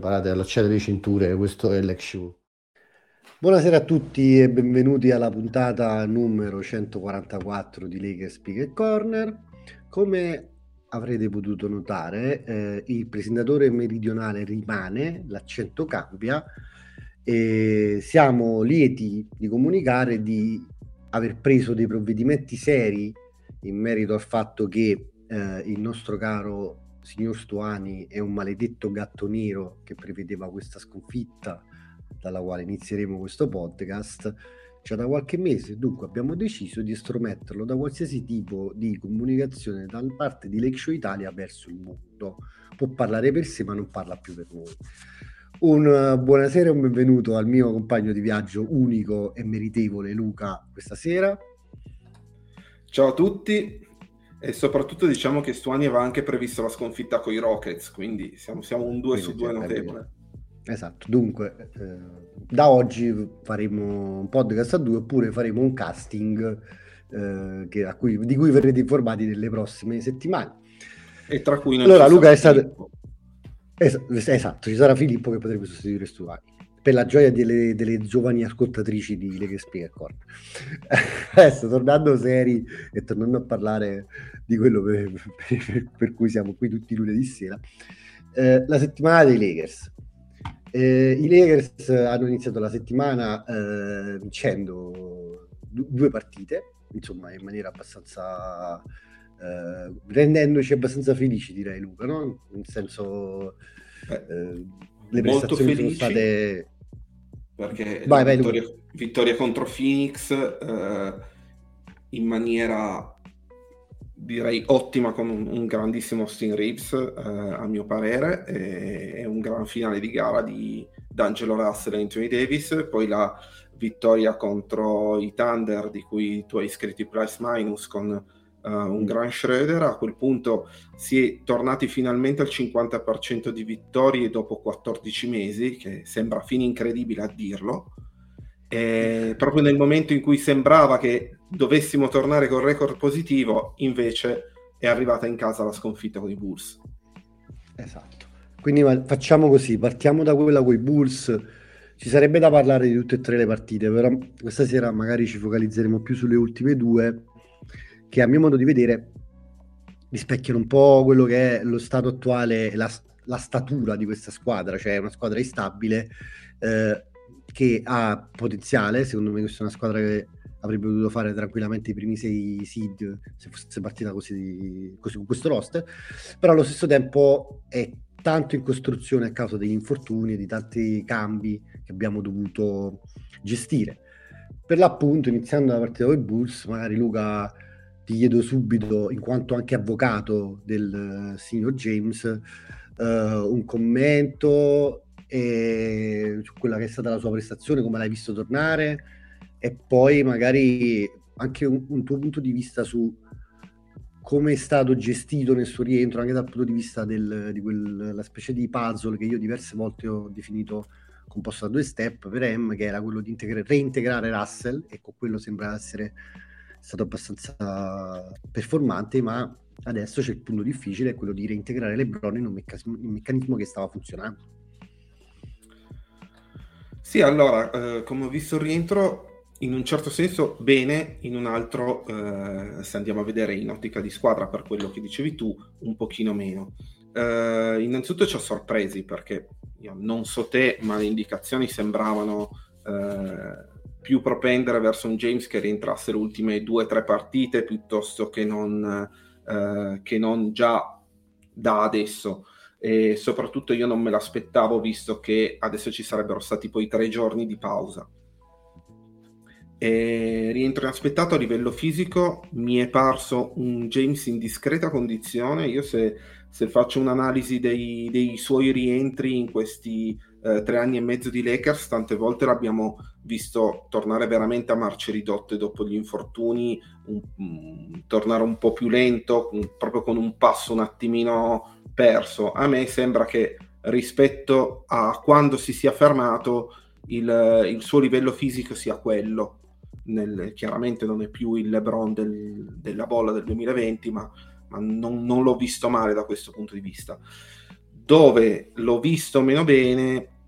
Preparate a allacciare le cinture, questo è l'ex show. Buonasera a tutti e benvenuti alla puntata numero 144 di Lega Speaker Corner. Come avrete potuto notare, eh, il presentatore meridionale rimane, l'accento cambia e siamo lieti di comunicare di aver preso dei provvedimenti seri in merito al fatto che eh, il nostro caro signor Stuani è un maledetto gatto nero che prevedeva questa sconfitta dalla quale inizieremo questo podcast già da qualche mese, dunque abbiamo deciso di estrometterlo da qualsiasi tipo di comunicazione da parte di Lake Show Italia verso il mondo. Può parlare per sé, ma non parla più per noi. Un uh, buonasera e un benvenuto al mio compagno di viaggio unico e meritevole Luca questa sera. Ciao a tutti e soprattutto diciamo che Stuani aveva anche previsto la sconfitta con i Rockets, quindi siamo, siamo un 2 su Quindi, 2 cioè, notevole. Esatto, dunque eh, da oggi faremo un podcast a due oppure faremo un casting eh, che- a cui- di cui verrete informati nelle prossime settimane. E tra cui non Allora, Luca è stato-. Es- esatto, ci sarà Filippo che potrebbe sostituire Stuani per la gioia delle, delle giovani ascoltatrici di Speaker Corner. Adesso tornando seri e tornando a parlare di quello per, per- per cui siamo qui tutti lunedì sera, eh, la settimana dei Lakers. Eh, I Lakers hanno iniziato la settimana eh, vincendo du- due partite, insomma in maniera abbastanza eh, rendendoci abbastanza felici direi Luca, no? Nel senso eh, le molto prestazioni sono state perché Vai, vai, vittoria, vittoria contro Phoenix eh, in maniera direi ottima con un, un grandissimo Austin Reeves eh, a mio parere e, e un gran finale di gara di D'Angelo Russell e Anthony Davis. Poi la vittoria contro i Thunder di cui tu hai scritto i price minus con eh, un gran Schroeder a quel punto si è tornati finalmente al 50% di vittorie dopo 14 mesi, che sembra fine incredibile a dirlo. E proprio nel momento in cui sembrava che dovessimo tornare col record positivo, invece è arrivata in casa la sconfitta con i Bulls. Esatto. Quindi facciamo così, partiamo da quella con i Bulls. Ci sarebbe da parlare di tutte e tre le partite, però questa sera magari ci focalizzeremo più sulle ultime due, che a mio modo di vedere rispecchiano un po' quello che è lo stato attuale, la, la statura di questa squadra, cioè una squadra instabile eh, che ha potenziale, secondo me questa è una squadra che avrebbe potuto fare tranquillamente i primi sei seed se fosse partita così, così con questo roster, però allo stesso tempo è tanto in costruzione a causa degli infortuni e di tanti cambi che abbiamo dovuto gestire. Per l'appunto, iniziando la partita con i Bulls, magari Luca ti chiedo subito, in quanto anche avvocato del eh, signor James, eh, un commento eh, su quella che è stata la sua prestazione, come l'hai visto tornare e poi magari anche un, un tuo punto di vista su come è stato gestito nel suo rientro, anche dal punto di vista del, di quella specie di puzzle che io diverse volte ho definito composto da due step per M, che era quello di integra- reintegrare Russell, e con quello sembra essere stato abbastanza performante, ma adesso c'è il punto difficile, è quello di reintegrare LeBron in un, meccanismo, in un meccanismo che stava funzionando. Sì, allora, eh, come ho visto il rientro, in un certo senso bene, in un altro, eh, se andiamo a vedere in ottica di squadra, per quello che dicevi tu, un pochino meno. Eh, innanzitutto ci ho sorpresi perché io non so te, ma le indicazioni sembravano eh, più propendere verso un James che rientrasse le ultime due o tre partite piuttosto che non, eh, che non già da adesso e soprattutto io non me l'aspettavo visto che adesso ci sarebbero stati poi tre giorni di pausa. E rientro inaspettato a livello fisico mi è parso un James in discreta condizione. Io se, se faccio un'analisi dei, dei, suoi rientri in questi eh, tre anni e mezzo di Lakers, tante volte l'abbiamo visto tornare veramente a marce ridotte dopo gli infortuni, un, un, tornare un po' più lento, un, proprio con un passo un attimino perso. A me sembra che rispetto a quando si sia fermato il, il suo livello fisico sia quello. Nel, chiaramente non è più il LeBron del, della bolla del 2020, ma, ma non, non, l'ho visto male da questo punto di vista. Dove l'ho visto meno bene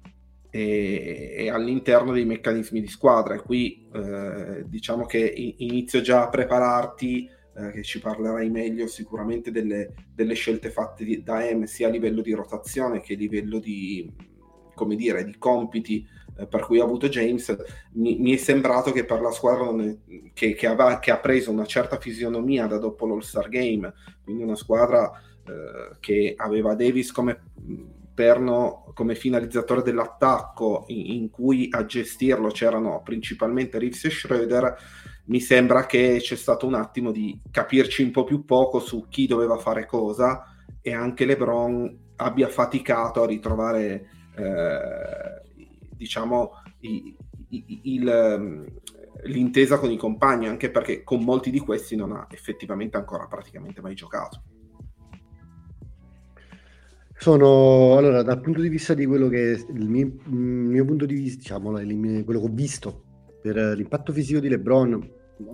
è, è all'interno dei meccanismi di squadra. E qui eh, diciamo che inizio già a prepararti eh, che ci parlerai meglio sicuramente delle, delle scelte fatte di, da M sia a livello di rotazione che a livello di, come dire, di compiti eh, per cui ha avuto James, mi, mi, è sembrato che per la squadra è, che, che, aveva, che, ha preso una certa fisionomia da dopo l'All-Star Game, quindi una squadra eh, che aveva Davis come perno, come finalizzatore dell'attacco, in, in, cui a gestirlo c'erano principalmente Reeves e Schroeder, mi sembra che c'è stato un attimo di capirci un po' più poco su chi doveva fare cosa e anche LeBron abbia faticato a ritrovare eh, diciamo i, il, l'intesa con i compagni anche perché con molti di questi non ha effettivamente ancora praticamente mai giocato sono allora dal punto di vista di quello che è il mio, il mio punto di vista diciamo quello che ho visto per l'impatto fisico di LeBron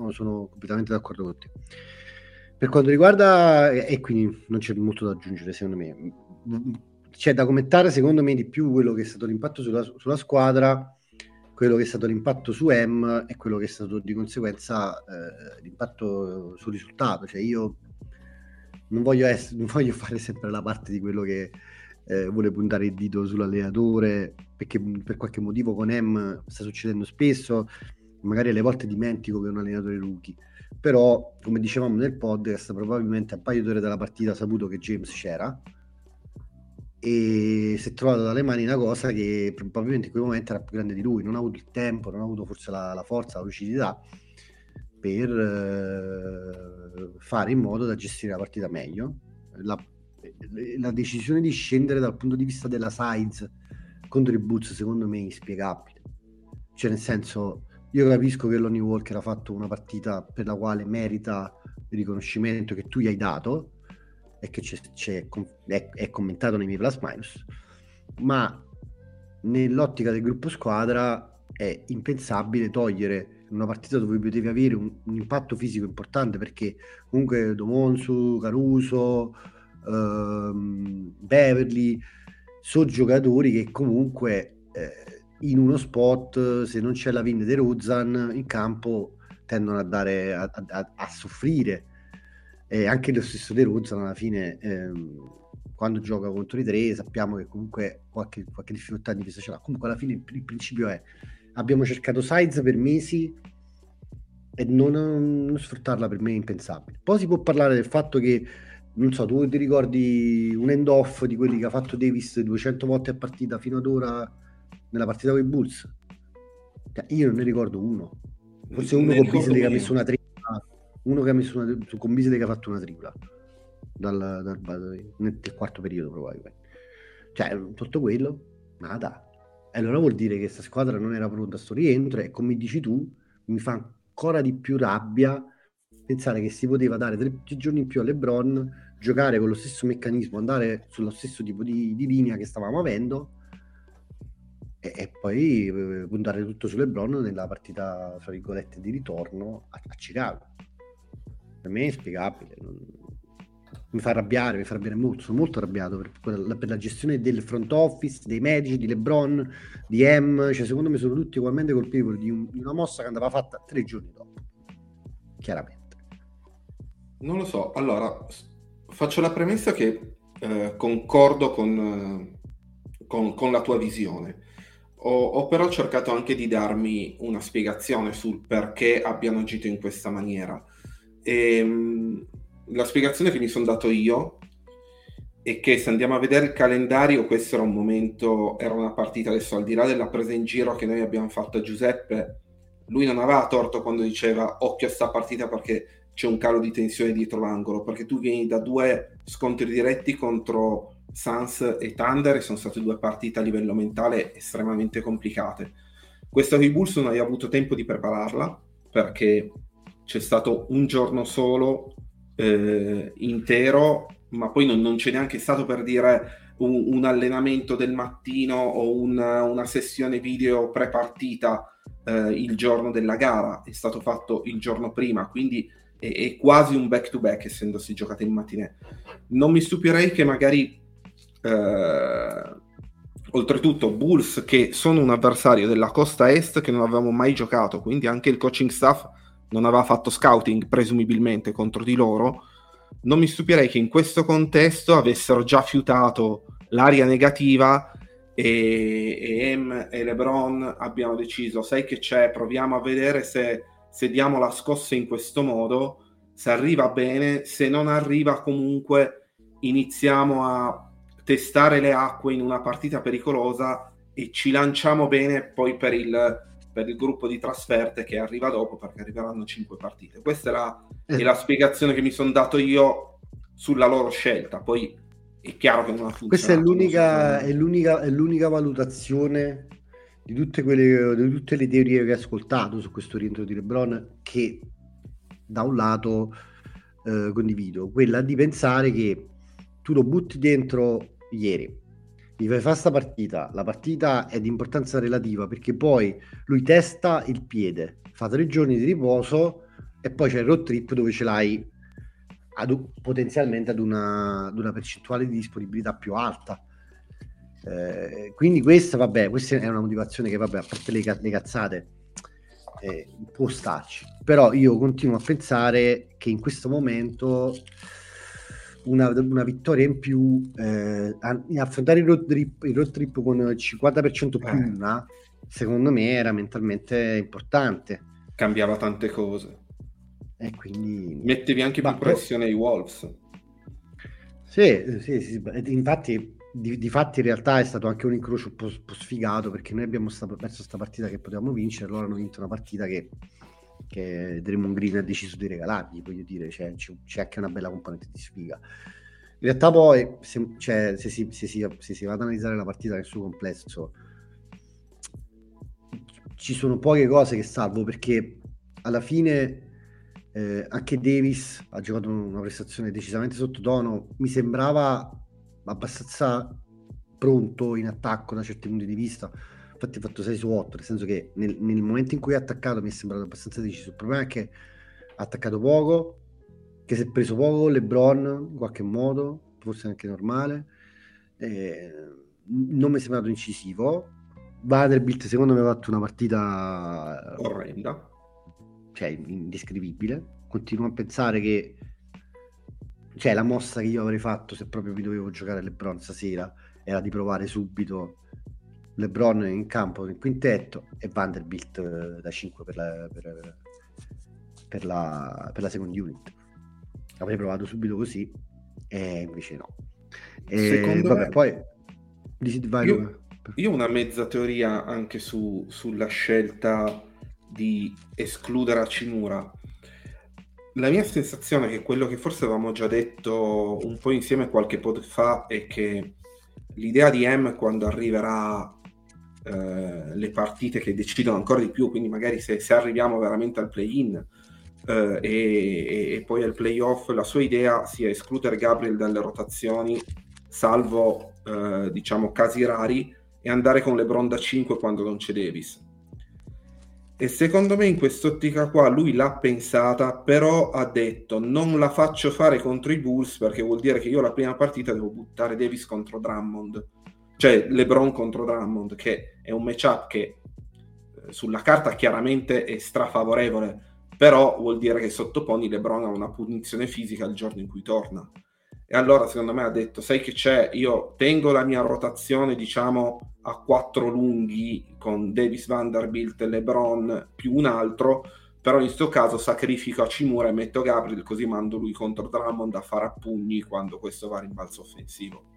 sono completamente d'accordo con te. Per quanto riguarda, e quindi non c'è molto da aggiungere secondo me, c'è da commentare secondo me di più quello che è stato l'impatto sulla, sulla squadra, quello che è stato l'impatto su M e quello che è stato di conseguenza eh, l'impatto sul risultato. Cioè io non voglio, essere, non voglio fare sempre la parte di quello che eh, vuole puntare il dito sull'allenatore perché per qualche motivo con M sta succedendo spesso magari alle volte dimentico che è un allenatore rookie. Però come dicevamo nel podcast probabilmente a un paio d'ore dalla partita ha saputo che James c'era e si è trovato dalle mani una cosa che probabilmente in quel momento era più grande di lui. Non ha avuto il tempo, non ha avuto forse la, la forza, la lucidità per eh, fare in modo da gestire la partita meglio. La, la decisione di scendere dal punto di vista della size contro i Boots secondo me è inspiegabile. Cioè nel senso io capisco che Lonnie Walker ha fatto una partita per la quale merita il riconoscimento che tu gli hai dato e che c'è, c'è, è, è, commentato nei miei plus minus, ma nell'ottica del gruppo squadra è impensabile togliere una partita dove potevi avere un, un impatto fisico importante perché comunque Domonsu, Caruso, ehm, Beverly sono giocatori che comunque eh, in uno spot, se non c'è la Vin De Rozan in campo, tendono a, dare, a, a, a soffrire. E anche lo stesso De Rozan alla fine, ehm, quando gioca contro i tre, sappiamo che comunque qualche, qualche difficoltà di difesa ce l'ha. Comunque alla fine il, il principio è, abbiamo cercato size per mesi e non, non, sfruttarla per me è impensabile. Poi si può parlare del fatto che, non so, tu ti ricordi un end-off di quelli che ha fatto Davis 200 volte a partita fino ad ora nella partita con i Bulls? Cioè, io non ne ricordo uno. Forse uno con Beasley che ha messo una tripla, uno che ha messo una con Beasley che ha fatto una tripla dal, dal, nel quarto periodo probabilmente. Cioè, tutto quello, nada. Allora vuol dire che questa squadra non era pronta a sto rientro e come dici tu, mi fa ancora di più rabbia pensare che si poteva dare tre, tre giorni in più a LeBron, giocare con lo stesso meccanismo, andare sullo stesso tipo di, di linea che stavamo avendo e, e poi eh, puntare tutto su LeBron nella partita, tra virgolette, di ritorno a, a Chicago. Per me è inspiegabile. Non... Mi fa arrabbiare, mi fa arrabbiare molto. Sono molto arrabbiato per, per, per, la gestione del front office, dei medici, di LeBron, di M. Cioè, secondo me sono tutti ugualmente colpevoli di, un, di una mossa che andava fatta tre giorni dopo. Chiaramente. Non lo so. Allora, faccio la premessa che eh, concordo con, con, con, la tua visione. Ho, ho, però cercato anche di darmi una spiegazione sul perché abbiano agito in questa maniera. E, ehm, la spiegazione che mi sono dato io è che se andiamo a vedere il calendario, questo era un momento, era una partita adesso al di là della presa in giro che noi abbiamo fatto a Giuseppe, lui non aveva torto quando diceva occhio a sta partita perché c'è un calo di tensione dietro l'angolo, perché tu vieni da due scontri diretti contro Suns e Thunder e sono state due partite a livello mentale estremamente complicate. Questa con i Bulls non hai avuto tempo di prepararla perché c'è stato un giorno solo eh, intero, ma poi non, non, c'è neanche stato per dire un, un allenamento del mattino o una, una sessione video pre-partita eh, il giorno della gara, è stato fatto il giorno prima, quindi è, è quasi un back-to-back essendosi giocata in mattinée. Non mi stupirei che magari eh, oltretutto Bulls che sono un avversario della costa est che non avevamo mai giocato, quindi anche il coaching staff non aveva fatto scouting presumibilmente contro di loro. Non mi stupirei che in questo contesto avessero già fiutato l'aria negativa e, e M e LeBron abbiano deciso, sai che c'è, proviamo a vedere se se diamo la scossa in questo modo, se arriva bene, se non arriva comunque iniziamo a testare le acque in una partita pericolosa e ci lanciamo bene poi per il, per il gruppo di trasferte che arriva dopo perché arriveranno cinque partite. Questa è la, è la spiegazione che mi sono dato io sulla loro scelta. Poi è chiaro che non ha funzionato. Questa è l'unica, è l'unica, è l'unica valutazione di tutte, quelle, di tutte le teorie che ho ascoltato su questo rientro di LeBron che da un lato eh, condivido, quella di pensare che tu lo butti dentro ieri, fai fare sta partita, la partita è di importanza relativa perché poi lui testa il piede, fa tre giorni di riposo e poi c'è il road trip dove ce l'hai ad, potenzialmente ad una, ad una percentuale di disponibilità più alta eh, quindi questa, vabbè, questa è una motivazione che, vabbè, a parte le, le cazzate, eh, può starci. Però io continuo a pensare che in questo momento una, una vittoria in più, eh, affrontare il road, trip, il road trip con il 50% più eh. una, secondo me era mentalmente importante. Cambiava tante cose. E quindi... Mettevi anche più pressione ai Wolves. Sì, sì, sì, infatti di, di, fatti in realtà è stato anche un incrocio un po', po sfigato perché noi abbiamo stato, perso questa partita che potevamo vincere loro hanno vinto una partita che, che Draymond Green ha deciso di regalargli voglio dire c'è, c'è, c'è, anche una bella componente di sfiga in realtà poi se, cioè, se, si, se, si, se si va ad analizzare la partita nel suo complesso ci sono poche cose che salvo perché alla fine eh, anche Davis ha giocato una prestazione decisamente sottotono mi sembrava abbastanza pronto in attacco da certi punti di vista. Infatti ha fatto 6 su 8, nel senso che nel, nel, momento in cui ha attaccato mi è sembrato abbastanza deciso. Il problema è che ha attaccato poco, che si è preso poco LeBron in qualche modo, forse anche normale. Eh, non mi è sembrato incisivo. Vanderbilt secondo me ha fatto una partita orrenda, cioè indescrivibile. Continuo a pensare che cioè la mossa che io avrei fatto se proprio vi dovevo giocare LeBron stasera era di provare subito LeBron in campo nel quintetto e Vanderbilt eh, da 5 per la, per, per, la, per la second unit. Avrei provato subito così e invece no. E, vabbè, me... poi io, io ho una mezza teoria anche su, sulla scelta di escludere Acimura la mia sensazione è che quello che forse avevamo già detto un po' insieme qualche pod fa è che l'idea di M quando arriverà eh, le partite che decidono ancora di più, quindi magari se, se arriviamo veramente al play-in eh, e, e, poi al play-off, la sua idea sia escludere Gabriel dalle rotazioni, salvo eh, diciamo casi rari, e andare con LeBron da 5 quando non c'è Davis. E secondo me in quest'ottica qua lui l'ha pensata, però ha detto non la faccio fare contro i Bulls perché vuol dire che io la prima partita devo buttare Davis contro Drummond, cioè LeBron contro Drummond, che è un matchup che eh, sulla carta chiaramente è strafavorevole, però vuol dire che sottoponi LeBron a una punizione fisica il giorno in cui torna. E allora secondo me ha detto, sai che c'è, io tengo la mia rotazione diciamo a quattro lunghi con Davis Vanderbilt, LeBron più un altro, però in questo caso sacrifico a Cimura e metto Gabriel così mando lui contro Drummond a fare a pugni quando questo va a rimbalzo offensivo.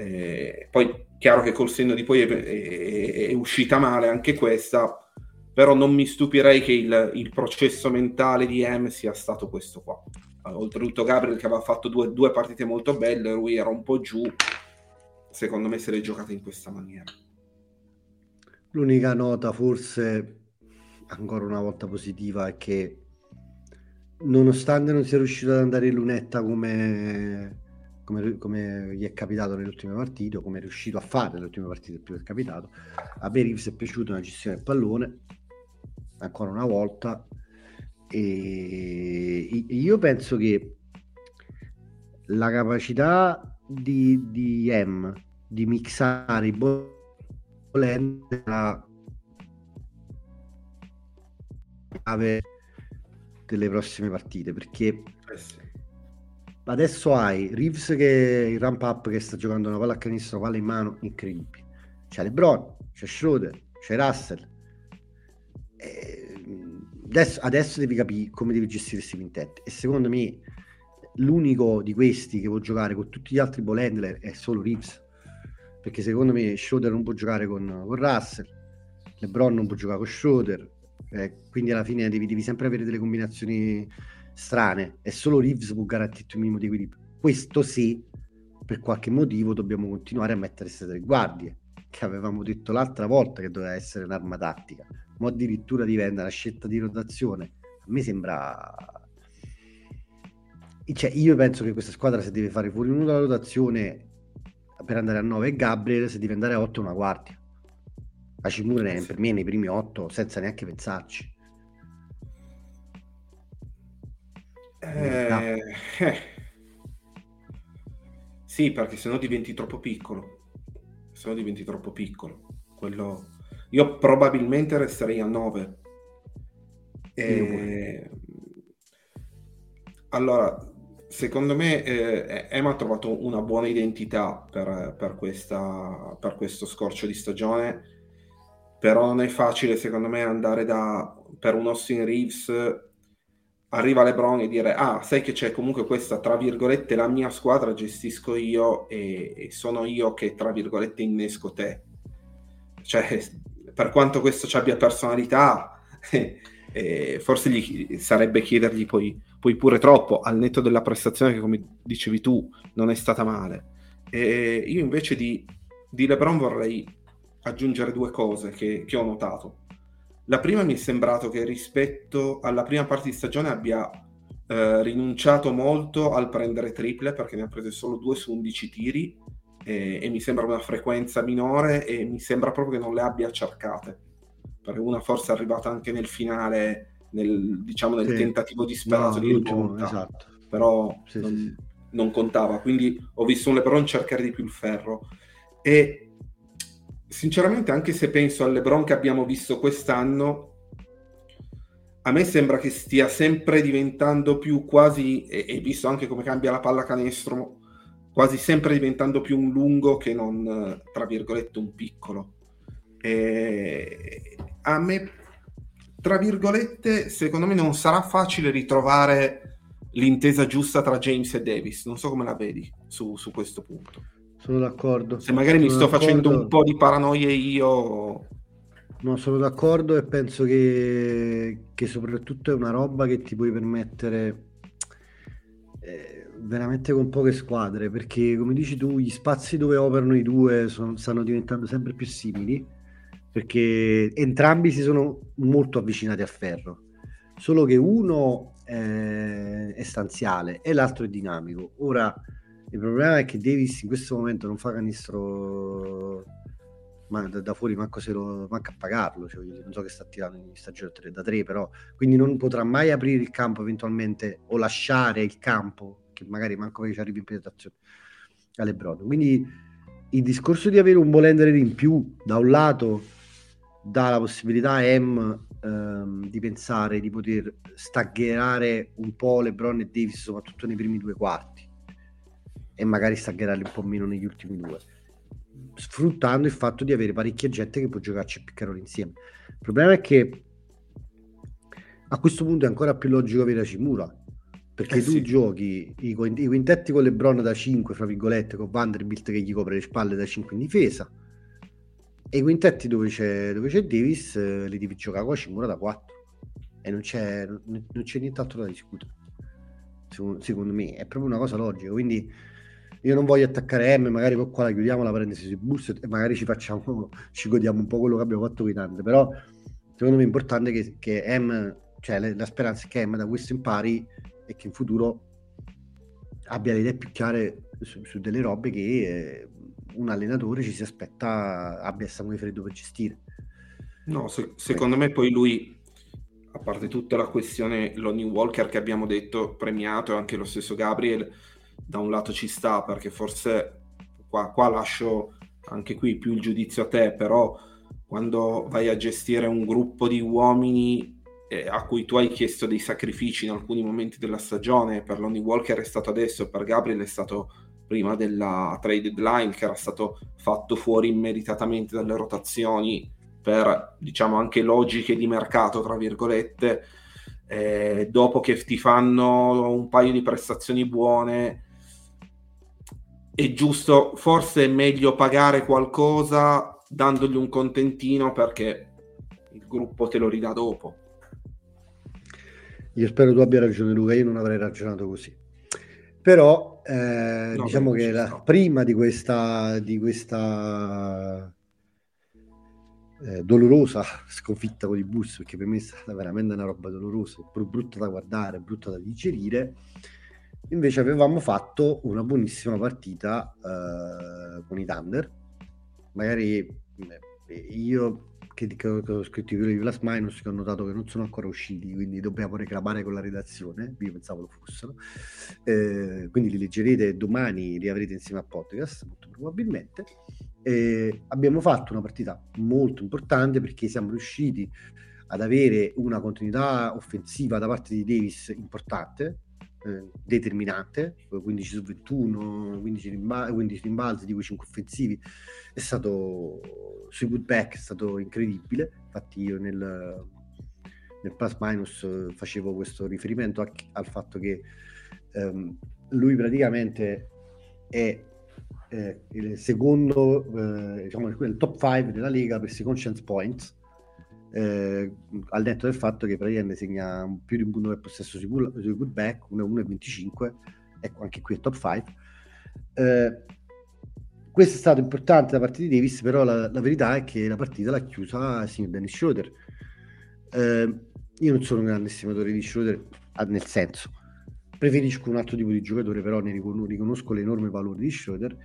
Eh, poi chiaro che col senno di poi è, è, è, uscita male anche questa, però non mi stupirei che il, il processo mentale di M sia stato questo qua oltretutto Gabriel che aveva fatto due, due, partite molto belle, lui era un po' giù, secondo me se l'è giocata in questa maniera. L'unica nota forse ancora una volta positiva è che nonostante non sia riuscito ad andare in lunetta come, come, come gli è capitato nelle ultime partite o come è riuscito a fare nelle ultime partite più è capitato, a Berives è piaciuta una gestione del pallone ancora una volta e io penso che la capacità di, di M di mixare i bolend chiave delle prossime partite perché eh sì. Adesso hai Reeves che il ramp up che sta giocando una palla a canestro palla in mano incredibile. C'è LeBron c'è Schroeder c'è Russell. E adesso, adesso devi capire come devi gestire questi quintetti. E secondo me l'unico di questi che può giocare con tutti gli altri ball handler è solo Reeves. Perché secondo me Schroeder non può giocare con, con Russell LeBron non può giocare con Schroeder. Eh, quindi alla fine devi, devi, sempre avere delle combinazioni strane e solo Reeves può garantirti un minimo di equilibrio questo sì per qualche motivo dobbiamo continuare a mettere queste tre guardie che avevamo detto l'altra volta che doveva essere un'arma tattica ma addirittura diventa una scelta di rotazione. A me sembra... Cioè, io penso che questa squadra se deve fare fuori uno dalla rotazione per andare a 9 e Gabriel, se deve andare a 8 una guardia. Hashimura per me nei primi 8 senza neanche pensarci. Eh, eh. Sì, perché sennò diventi troppo piccolo. Se no diventi troppo piccolo. Quello io probabilmente resterei a 9. E... Allora, secondo me eh, Emma ha trovato una buona identità per, per, questa, per questo scorcio di stagione, però non è facile secondo me andare da, per un Austin Reeves, arriva LeBron e dire ah, sai che c'è comunque questa, tra virgolette, la mia squadra gestisco io e, e sono io che, tra virgolette, innesco te. Cioè, per quanto questo ci abbia personalità, eh, forse gli sarebbe chiedergli poi, poi, pure troppo, al netto della prestazione che, come dicevi tu, non è stata male. E io invece di, di LeBron vorrei aggiungere due cose che, che, ho notato. La prima mi è sembrato che rispetto alla prima parte di stagione abbia eh, rinunciato molto al prendere triple perché ne ha prese solo 2 su 11 tiri e, e, mi sembra una frequenza minore e mi sembra proprio che non le abbia cercate perché una forse è arrivata anche nel finale nel, diciamo nel sì. tentativo disperato no, di rimonta esatto. però sì, non, sì. non, contava quindi ho visto un Lebron cercare di più il ferro e sinceramente anche se penso al Lebron che abbiamo visto quest'anno a me sembra che stia sempre diventando più quasi e, e visto anche come cambia la palla canestro quasi sempre diventando più un lungo che non, tra virgolette, un piccolo. E a me, tra virgolette, secondo me non sarà facile ritrovare l'intesa giusta tra James e Davis. Non so come la vedi su, su questo punto. Sono d'accordo. Se magari sono mi sto d'accordo. facendo un po' di paranoie io... No, sono d'accordo e penso che, che soprattutto è una roba che ti puoi permettere... Eh, veramente con poche squadre perché come dici tu gli spazi dove operano i due sono, stanno diventando sempre più simili perché entrambi si sono molto avvicinati a ferro solo che uno è, è stanziale e l'altro è dinamico ora il problema è che Davis in questo momento non fa canestro ma da, da fuori manco, se lo, manco a pagarlo, cioè, non so che sta tirando in stagione 3 da 3, però quindi non potrà mai aprire il campo eventualmente o lasciare il campo, che magari manco perché ci arrivi in penetrazione a Lebron. Quindi il discorso di avere un ball handler in più da un lato dà la possibilità a M ehm, di pensare di poter staggerare un po' LeBron e Davis soprattutto nei primi due quarti e magari staggerarli un po' meno negli ultimi due sfruttando il fatto di avere parecchia gente che può giocarci pick and roll insieme il problema è che a questo punto è ancora più logico avere Cimura perché Eh tu sì. giochi i, quint- i quintetti con LeBron da 5 fra virgolette con Vanderbilt che gli copre le spalle da 5 in difesa e i quintetti dove c'è, dove c'è Davis eh, li devi giocare con Cimura da 4 e non c'è, non, non c'è nient'altro da discutere secondo, secondo me è proprio una cosa logica quindi io non voglio attaccare M magari poi qua la chiudiamo la parentesi sui boost e magari ci facciamo ci godiamo un po' quello che abbiamo fatto con i Thunder. Però secondo me è importante che, che M cioè le- la speranza è che M da questo impari e che in futuro abbia le idee più chiare su, su delle robe che eh, un allenatore ci si aspetta abbia il sangue freddo per gestire. No, se- secondo me poi lui, a parte tutta la questione Lonnie Walker che abbiamo detto premiato e anche lo stesso Gabriel, da un lato ci sta perché forse qua, qua lascio anche qui più il giudizio a te, però quando vai a gestire un gruppo di uomini eh, a cui tu hai chiesto dei sacrifici in alcuni momenti della stagione, per Lonnie Walker è stato adesso, per Gabriel è stato prima della trade deadline che era stato fatto fuori immeritatamente dalle rotazioni per diciamo anche logiche di mercato tra virgolette eh, dopo che ti fanno un paio di prestazioni buone è giusto forse è meglio pagare qualcosa dandogli un contentino perché il gruppo te lo ridà dopo Io spero tu abbia ragione Luca, io non avrei ragionato così. Però eh, No, diciamo che la- sta. prima di questa, di questa eh, dolorosa sconfitta con i bus, perché per me è stata veramente una roba dolorosa, br- brutta da guardare, brutta da digerire, invece avevamo fatto una buonissima partita eh, con i Thunder. Magari eh, io che, che- ho scritto i video di Plus Minus che ho notato che non sono ancora usciti, quindi dobbiamo reclamare con la redazione, io pensavo lo fossero. Eh, quindi li leggerete domani, li avrete insieme a podcast, molto probabilmente. Eh, abbiamo fatto una partita molto importante perché siamo riusciti ad avere una continuità offensiva da parte di Davis importante, eh, determinante, 15 su 21, 15, rimba- 15 rimbalzi di quei 5 offensivi, è stato sui putback è stato incredibile. Infatti, io nel, nel plus minus eh, facevo questo riferimento a- al fatto che ehm, lui praticamente è eh, il secondo, eh, diciamo, il top 5 della Lega per second chance points. Eh, al netto del fatto che praticamente segna più di un punto per possesso sui, pull- sui putback 1-1-25 ecco anche qui è top 5 eh, questo è stato importante da parte di Davis però la, la verità è che la partita l'ha chiusa il signor Dennis Schroeder. Eh, io non sono un grande estimatore di Schroeder ah, nel senso preferisco un altro tipo di giocatore però ne ricon- riconosco l'enorme valore di Schroeder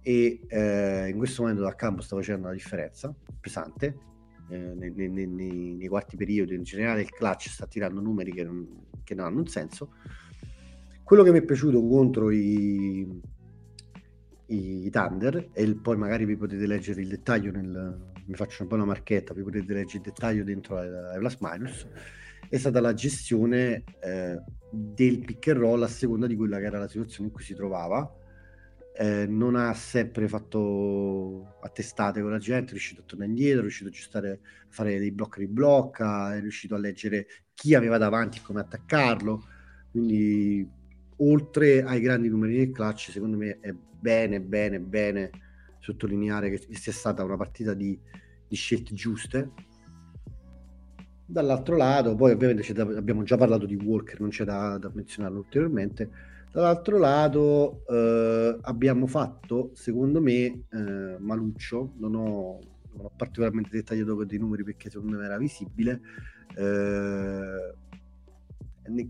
e eh, in questo momento dal campo sta facendo una differenza pesante eh, nei, nei- nei- nei- quarti periodi in generale il clutch sta tirando numeri che non, che non hanno un senso. Quello che mi è piaciuto contro i, i Thunder e poi magari vi potete leggere il dettaglio nel, mi faccio un po' una marchetta vi potete leggere il dettaglio dentro ai plus minus è stata la gestione eh, del pick and roll a seconda di quella che era la situazione in cui si trovava eh, non ha sempre fatto a testate con la gente, è riuscito a tornare indietro, è riuscito a aggiustare, a fare dei blocchi di blocca, è riuscito a leggere chi aveva davanti e come attaccarlo. Quindi, oltre ai grandi numeri del clutch, secondo me è bene, bene, bene sottolineare che sia stata una partita di, di scelte giuste. Dall'altro lato, poi ovviamente da- abbiamo già parlato di Walker, non c'è da, da menzionarlo ulteriormente. Dall'altro lato eh, abbiamo fatto, secondo me, eh, Maluccio, non ho, non ho particolarmente dettagliato dei numeri perché secondo me era visibile, eh,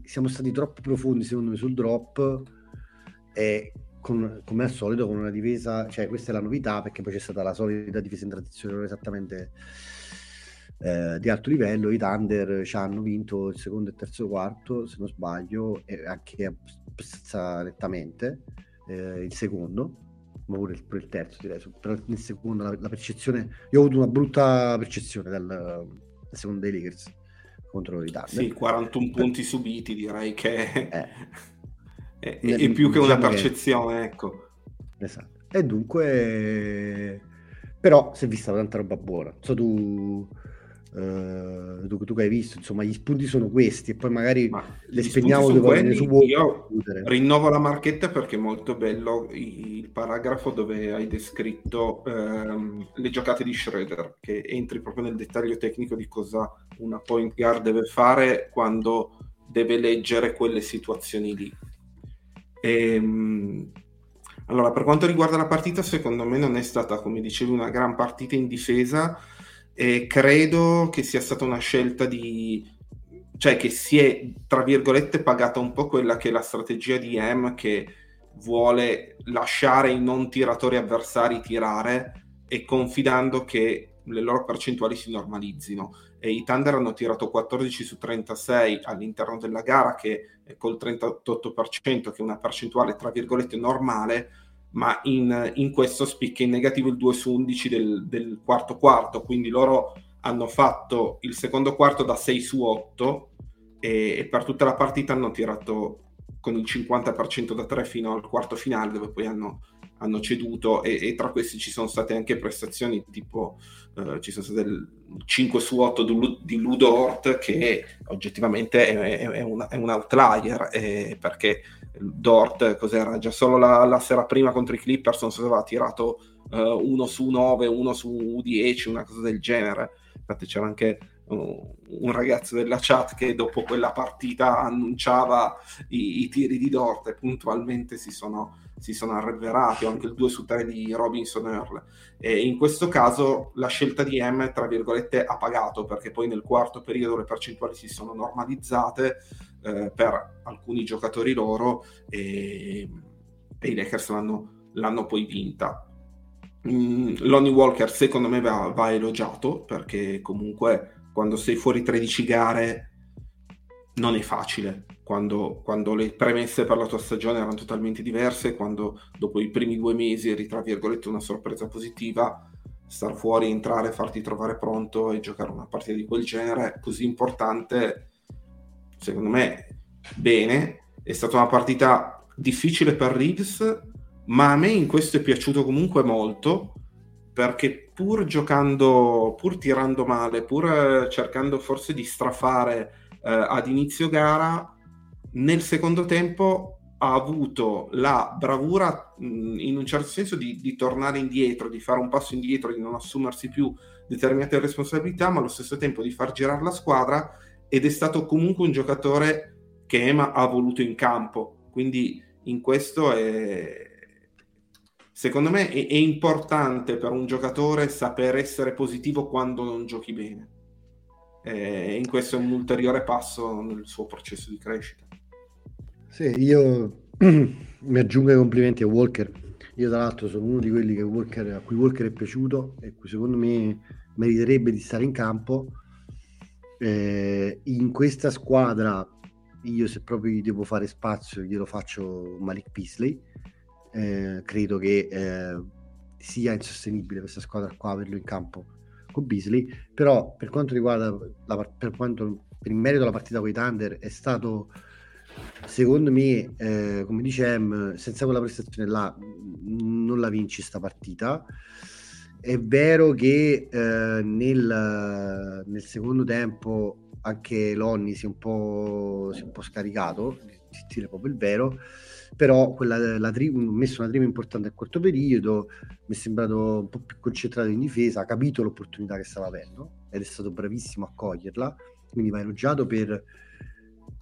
siamo stati troppo profondi secondo me sul drop e con, come al solito con una difesa, cioè questa è la novità perché poi c'è stata la solita difesa in transizione non esattamente eh, di alto livello, i Thunder ci hanno vinto il secondo e il terzo quarto, se non sbaglio, e anche abbastanza nettamente eh, il secondo, ma pure il, pure il terzo direi, però nel secondo la, la, percezione, io ho avuto una brutta percezione dal, dal secondo dei Lakers contro i Thunder. Sì, 41 punti subiti direi che eh. è, è, è, più che una diciamo percezione, che... ecco. Esatto. E dunque, però si è vista tanta roba buona. So tu Uh, tu, tu, che hai visto, insomma, gli spunti sono questi e poi magari Ma le spegniamo due volte su Io rinnovo la marchetta perché è molto bello il paragrafo dove hai descritto ehm, le giocate di Schroeder, che entri proprio nel dettaglio tecnico di cosa una point guard deve fare quando deve leggere quelle situazioni lì. Ehm, allora, per quanto riguarda la partita, secondo me non è stata, come dicevi, una gran partita in difesa e credo che sia stata una scelta di cioè che si è tra virgolette pagata un po' quella che è la strategia di M che vuole lasciare i non tiratori avversari tirare e confidando che le loro percentuali si normalizzino. E i Thunder hanno tirato 14 su 36 all'interno della gara che col 38% che è una percentuale tra virgolette normale ma in, in, questo spicca in negativo il 2 su 11 del, del, quarto quarto, quindi loro hanno fatto il secondo quarto da 6 su 8 e, e per tutta la partita hanno tirato con il 50% da 3 fino al quarto finale dove poi hanno, hanno ceduto e, e, tra questi ci sono state anche prestazioni tipo uh, ci sono state il 5 su 8 di, Ludort che oggettivamente è, è, è, un, è un outlier eh, perché Dort, cos'era? Già solo la, la, sera prima contro i Clippers non so se aveva tirato uh, uno su 9, uno su 10, una cosa del genere. Infatti c'era anche uh, un ragazzo della chat che dopo quella partita annunciava i, i tiri di Dort e puntualmente si sono, si sono arreverati, o anche il 2 su 3 di Robinson Earl. E in questo caso la scelta di M, tra virgolette, ha pagato perché poi nel quarto periodo le percentuali si sono normalizzate eh, per alcuni giocatori loro e, e i Lakers l'hanno, l'hanno poi vinta. Mm, Lonnie Walker secondo me va, va, elogiato perché comunque quando sei fuori 13 gare non è facile. Quando, quando, le premesse per la tua stagione erano totalmente diverse quando dopo i primi due mesi eri tra virgolette una sorpresa positiva star fuori, entrare, farti trovare pronto e giocare una partita di quel genere così importante secondo me bene, è stata una partita difficile per Reeves, ma a me in questo è piaciuto comunque molto perché pur giocando, pur tirando male, pur eh, cercando forse di strafare ad inizio gara, nel secondo tempo ha avuto la bravura mh, in un certo senso di, di, tornare indietro, di fare un passo indietro, di non assumersi più determinate responsabilità, ma allo stesso tempo di far girare la squadra ed è stato comunque un giocatore che Ema ha voluto in campo. Quindi in questo è, secondo me è, è, importante per un giocatore saper essere positivo quando non giochi bene. E in questo è un ulteriore passo nel suo processo di crescita. Sì, io mi aggiungo ai complimenti a Walker. Io tra l'altro sono uno di quelli Walker, a cui Walker è piaciuto e cui secondo me meriterebbe di stare in campo eh, in questa squadra io se proprio gli devo fare spazio glielo faccio Malik Beasley eh, credo che eh, sia insostenibile questa squadra qua averlo in campo con Beasley però per quanto riguarda la, per quanto per il merito della partita con i Thunder è stato secondo me eh, come dice M senza quella prestazione là non la vinci sta partita. È vero che eh, nel, nel, secondo tempo anche Lonni si è un po', si è un po scaricato, di dire proprio il vero, però quella, la tri- messo una prima importante al quarto periodo, mi è sembrato un po' più concentrato in difesa, ha capito l'opportunità che stava avendo ed è stato bravissimo a coglierla, quindi va elogiato per,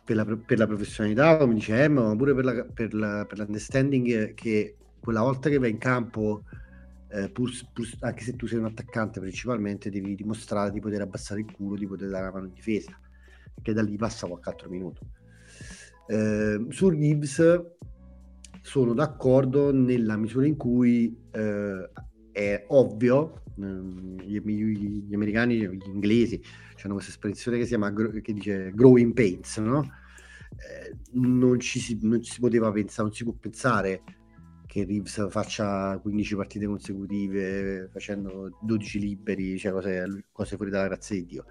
per, la, per la, professionalità, come dice Emma, ma pure per, la, per, la, per l'understanding che quella volta che va in campo eh, pur, pur, anche se tu sei un attaccante principalmente, devi dimostrare di poter abbassare il culo, di poter dare la mano in difesa, perché da lì passa qualche altro minuto. Eh, su Gibbs sono d'accordo nella misura in cui eh, è ovvio, ehm, gli, gli, americani, gli inglesi, hanno questa espressione che si chiama che dice growing pains, no? Eh, non, ci si, non si poteva pensare, non si può pensare che Reeves faccia 15 partite consecutive facendo 12 liberi, cioè cose, cose fuori dalla grazia di Dio.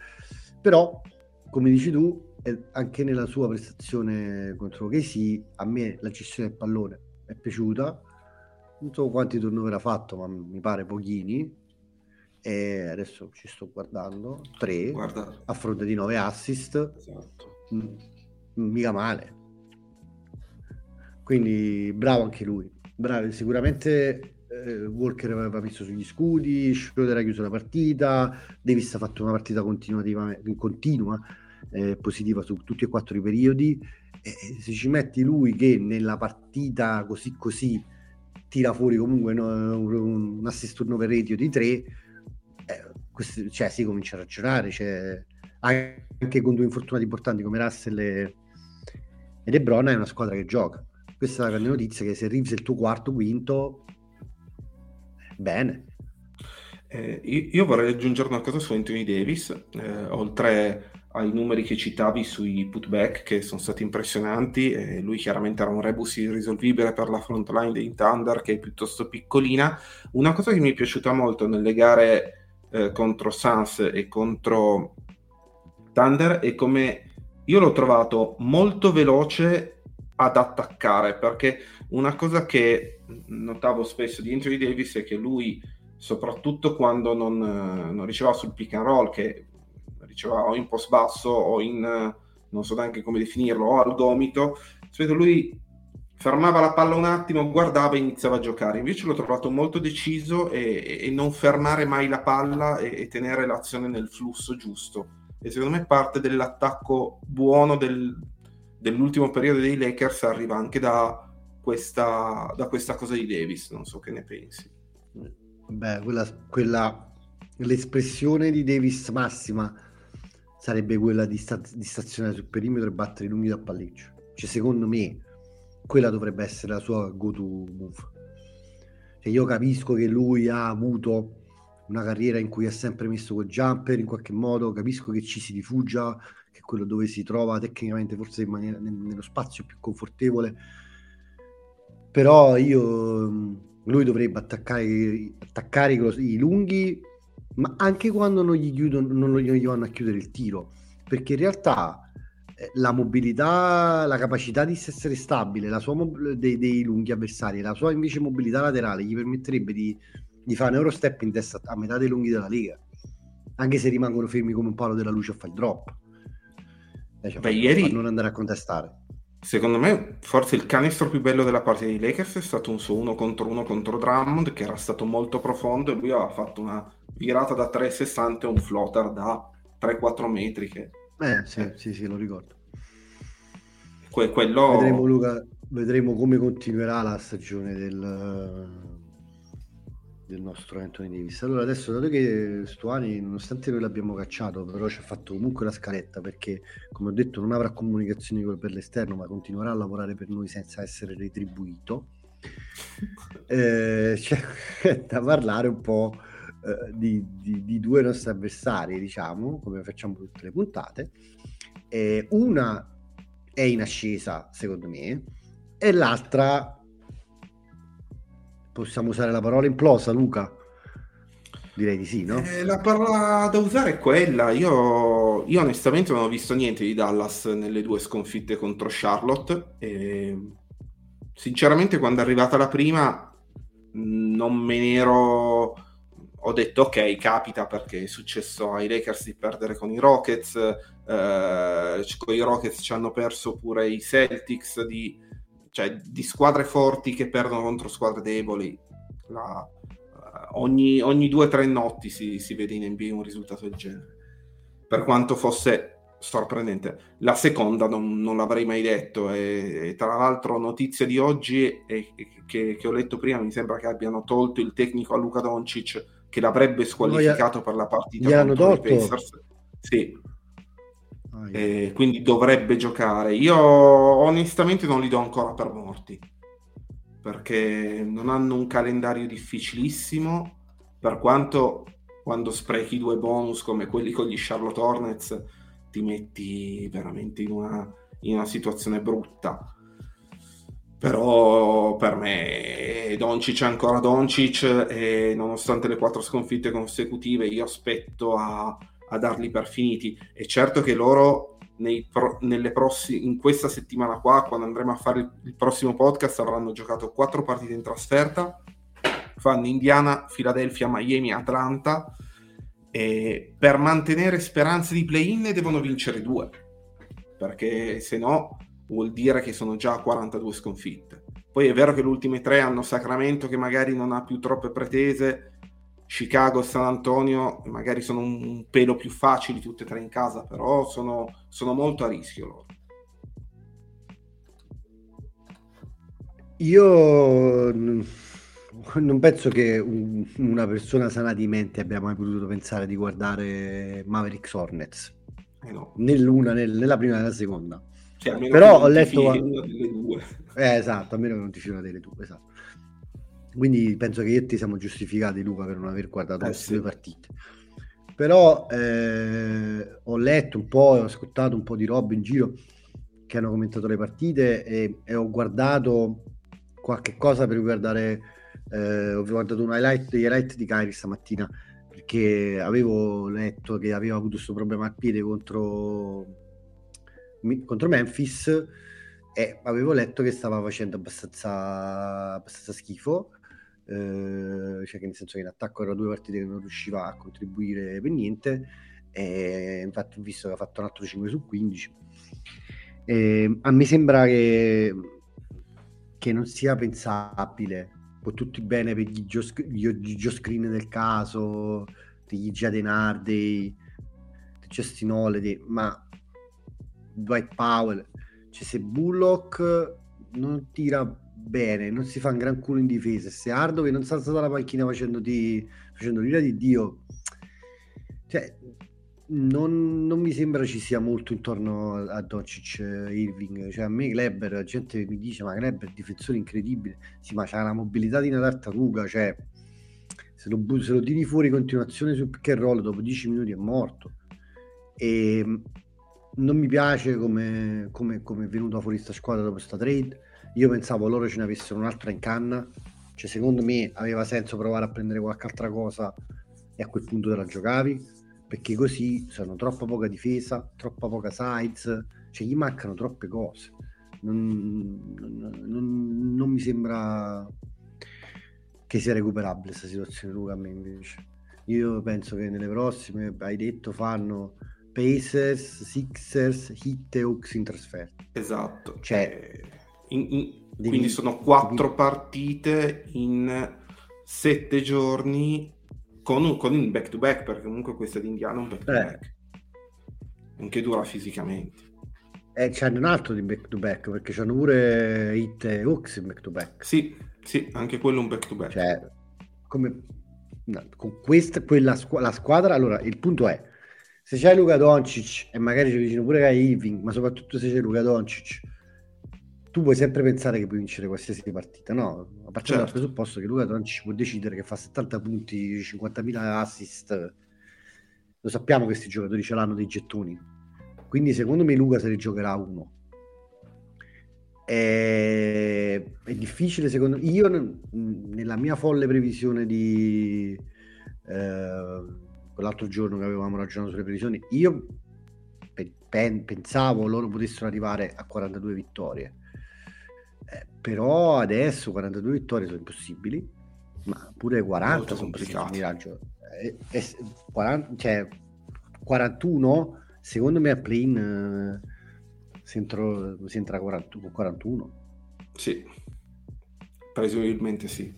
Però, come dici tu, anche nella sua prestazione contro Casey, a me la gestione del pallone è piaciuta. Non so quanti turnover ha fatto, ma mi pare pochini. E adesso ci sto guardando: 3 Guarda. a fronte di 9 assist. Esatto. Mm, mica male. Quindi bravo anche lui. Bravo, sicuramente eh, Walker aveva messo sugli scudi, Schroeder ha chiuso la partita, Davis ha fatto una partita continuativa, continua eh, positiva su tutti e quattro i periodi. E se ci metti lui che nella partita così così tira fuori comunque no, un assist turnover ratio di 3, eh, cioè si comincia a ragionare, cioè, anche con due infortunati importanti come Russell e, e De Bruyne è una squadra che gioca. Questa è la grande notizia che se Reeves è il tuo quarto, quinto, bene. Eh, io, io, vorrei aggiungere una cosa su Anthony Davis, eh, oltre ai numeri che citavi sui putback che sono stati impressionanti, eh, lui chiaramente era un rebus irrisolvibile per la front line dei Thunder che è piuttosto piccolina. Una cosa che mi è piaciuta molto nelle gare eh, contro Suns e contro Thunder è come io l'ho trovato molto veloce ad attaccare, perché una cosa che notavo spesso di Anthony Davis è che lui, soprattutto quando non, non riceveva sul pick and roll, che riceveva o in post basso o in, non so neanche come definirlo, o al gomito, spesso lui fermava la palla un attimo, guardava e iniziava a giocare. Invece l'ho trovato molto deciso e, e non fermare mai la palla e, e, tenere l'azione nel flusso giusto. E secondo me parte dell'attacco buono del, dell'ultimo periodo dei Lakers arriva anche da questa, da questa cosa di Davis. Non so che ne pensi. Beh, quella, quella l'espressione di Davis massima sarebbe quella di, sta- di stazionare sul perimetro e battere i lunghi da palleggio. Cioè, secondo me, quella dovrebbe essere la sua go-to move. Cioè, io capisco che lui ha avuto una carriera in cui ha sempre messo quel jumper in qualche modo, capisco che ci si rifugia, che è quello dove si trova tecnicamente forse in maniera, nello spazio più confortevole, però io lui dovrebbe attaccare, attaccare i lunghi ma anche quando non gli, chiudono, non gli vanno a chiudere il tiro, perché in realtà eh, la mobilità, la capacità di essere stabile, la sua mob- dei, dei, lunghi avversari, la sua invece mobilità laterale gli permetterebbe di, di fare un Eurostep in testa a metà dei lunghi della Lega, anche se rimangono fermi come un palo della luce a fare il drop. Eh, cioè, Beh, ieri non andare a contestare. Secondo me, forse il canestro più bello della partita dei Lakers è stato un suo uno contro uno contro Drummond, che era stato molto profondo e lui aveva fatto una virata da 3,60 e un floater da 3-4 metri. Che... Eh, sì, eh. sì, sì, lo ricordo. Que- quello... Vedremo, Luca, vedremo come continuerà la stagione del, del nostro Anthony Davis. Allora, adesso, dato che Stuani, nonostante noi l'abbiamo cacciato, però ci ha fatto comunque la scaletta perché, come ho detto, non avrà comunicazioni per l'esterno, ma continuerà a lavorare per noi senza essere retribuito. Eh, c'è da parlare un po' Eh, di, di, di, due nostri avversari, diciamo, come facciamo tutte le puntate. Eh, una è in ascesa, secondo me, e l'altra possiamo usare la parola implosa, Luca. Direi di sì, no? Eh, la parola da usare è quella. Io, io, onestamente non ho visto niente di Dallas nelle due sconfitte contro Charlotte. E, sinceramente, quando è arrivata la prima, non me ne ero ho detto ok, capita perché è successo ai Lakers di perdere con i Rockets, eh, con i Rockets ci hanno perso pure i Celtics, di, cioè di squadre forti che perdono contro squadre deboli. La, uh, ogni, ogni due o tre notti si, si vede in NBA un risultato del genere. Per quanto fosse sorprendente. La seconda non, non l'avrei mai detto e, e, tra l'altro notizia di oggi è, che, che, ho letto prima mi sembra che abbiano tolto il tecnico a Luca Doncic che l'avrebbe squalificato no, per la partita gli hanno tolto? Sì. Oh, yeah. quindi dovrebbe giocare. Io onestamente non li do ancora per morti. perché non hanno un calendario difficilissimo, per quanto quando sprechi due bonus come quelli con gli Charlotte Hornets ti metti veramente in una, in una situazione brutta. Però per me Doncic è ancora Doncic e nonostante le quattro sconfitte consecutive io aspetto a, a darli per finiti. È certo che loro pro, prossi, in questa settimana qua, quando andremo a fare il, il prossimo podcast, avranno giocato quattro partite in trasferta, fanno Indiana, Philadelphia, Miami, Atlanta. E per mantenere speranze di play-in ne devono vincere due, perché se no vuol dire che sono già a 42 sconfitte. Poi è vero che le ultime tre hanno Sacramento che magari non ha più troppe pretese, Chicago, San Antonio magari sono un pelo più facili tutte e tre in casa, però sono, sono molto a rischio loro. Io non penso che un, una persona sana di mente abbia mai potuto pensare di guardare Mavericks Hornets. Eh no. Né l'una né nella prima né nella seconda. Cioè, Però ho letto... Una delle due. Eh, esatto, a meno che non ti fia una delle due, esatto. Quindi penso che io e te siamo giustificati, Luca, per non aver guardato Eh, queste sì. due partite. Però eh, ho letto un po', ho ascoltato un po' di roba in giro che hanno commentato le partite e, e ho guardato qualche cosa per guardare, eh, ho guardato un highlight, degli highlight di Kyrie stamattina perché avevo letto che aveva avuto questo problema al piede contro, contro Memphis e avevo letto che stava facendo abbastanza, abbastanza schifo eh, cioè che nel senso che in attacco erano due partite che non riusciva a contribuire per niente e infatti ho visto che ha fatto un altro 5 su 15 E a me sembra che, che non sia pensabile con tutti bene per gli Joe, Sc- gli, gli Joe Screen del caso degli Jaden dei Justin Holiday ma Dwight Powell. Cioè se Bullock non tira bene, non si fa un gran culo in difesa, se che non si alza dalla panchina facendoti, facendo l'ira di Dio, cioè, non, non mi sembra ci sia molto intorno a, Doncic eh, Irving, cioè a me Kleber, la gente mi dice ma Kleber difensore incredibile, sì ma c'ha una mobilità di una tartaruga, cioè se lo, se lo tiri fuori in continuazione sul pick and roll dopo 10 minuti è morto. E mh, non mi piace come, come, come è venuta fuori sta squadra dopo sta trade. Io pensavo loro ce ne avessero un'altra in canna. Cioè secondo me aveva senso provare a prendere qualche altra cosa e a quel punto te la giocavi perché così sono troppa poca difesa troppa poca size cioè gli mancano troppe cose. Non, non- non- non mi sembra che sia recuperabile questa situazione Luca a me invece. Io penso che nelle prossime hai detto fanno Pacers, Sixers, Heat e Hawks in trasferta Esatto. Cioè, Eh, in- in- devi- quindi sono quattro devi- partite in sette giorni con, un, con il back to back, perché comunque questa di Indiana è un back to Eh. Anche dura fisicamente. Eh, c'hanno un altro di back to back perché c'hanno pure Hit e Hawks in back to back. Sì, sì, anche quello è un back to back. Cioè, come no, con questa quella squa- la squadra, allora il punto è se c'è Luca Doncic e magari c'è vicino pure Kai Irving, ma soprattutto se c'è Luca Doncic, tu puoi sempre pensare che puoi vincere qualsiasi partita, no? A partire dal Certo. presupposto che Luca Doncic può decidere che fa 70 punti, 50.000 assist. Lo sappiamo che questi giocatori ce l'hanno dei gettoni. Quindi secondo me Luca se ne giocherà uno. È, è difficile secondo me. Io nella mia folle previsione di eh, quell'altro giorno che avevamo ragionato sulle previsioni, io pe- pen- pensavo loro potessero arrivare a 42 vittorie. Eh, però adesso 42 vittorie sono impossibili, ma pure 40 Molto sono miraggio. Eh, eh, 40 cioè, 41 secondo me a play-in eh, si, entro- si entra a 40 con 41. Sì, presumibilmente sì.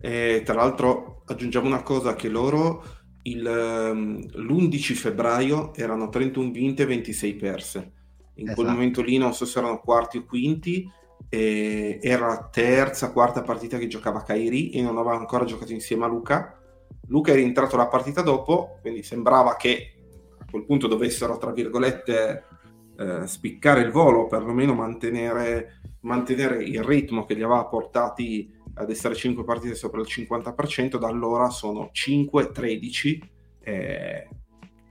E tra l'altro aggiungiamo una cosa che loro l'11 febbraio erano 31 vinte e 26 perse. In quel Esatto. momento lì non so se erano quarti o quinti, era la terza, quarta partita che giocava Kairi e non aveva ancora giocato insieme a Luca. Luca è rientrato la partita dopo, quindi sembrava che a quel punto dovessero, tra virgolette, eh, spiccare il volo, perlomeno mantenere mantenere il ritmo che li aveva portati ad essere 5 partite sopra il 50%, da allora sono 5-13, eh,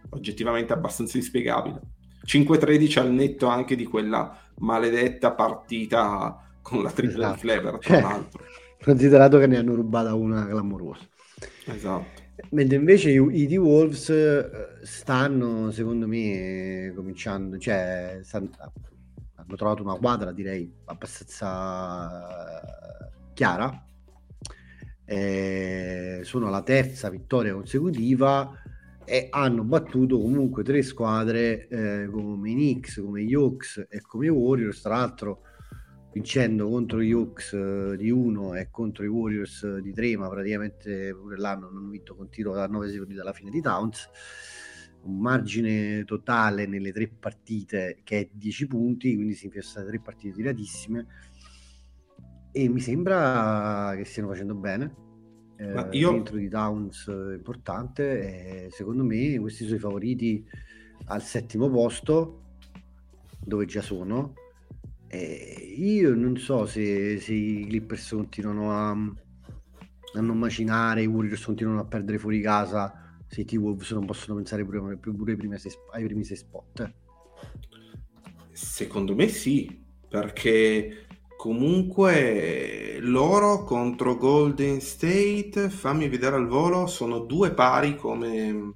oggettivamente abbastanza inspiegabile. 5-13 al netto anche di quella maledetta partita con la tripla Esatto. di Clever, tra Cioè, l'altro. Considerato che ne hanno rubata una clamorosa. Esatto. Mentre invece i, T-Wolves eh, stanno, secondo me, cominciando, cioè stanno- hanno trovato una quadra, direi, abbastanza eh, chiara. Eh, sono la terza vittoria consecutiva e hanno battuto comunque tre squadre eh, come i Knicks, come gli Hawks e come i Warriors, tra l'altro vincendo contro gli Hawks eh, di 1 e contro i Warriors eh, di 3, ma praticamente pure l'anno hanno vinto con tiro da 9 secondi dalla fine di Towns. Un margine totale nelle tre partite che è 10 punti, quindi si state tre partite tiratissime. E mi sembra che stiano facendo bene. Eh, Ma io- Dentro di Towns è importante. Secondo me questi sono i favoriti al settimo posto, dove già sono. E io non so se, se i Clippers continuano a, a non macinare, i Warriors continuano a perdere fuori casa, se i T-Wolves non possono pensare pure, pure ai, primi sei, ai primi sei spot. eh. Secondo me sì, perché comunque loro contro Golden State, fammi vedere al volo, sono due pari come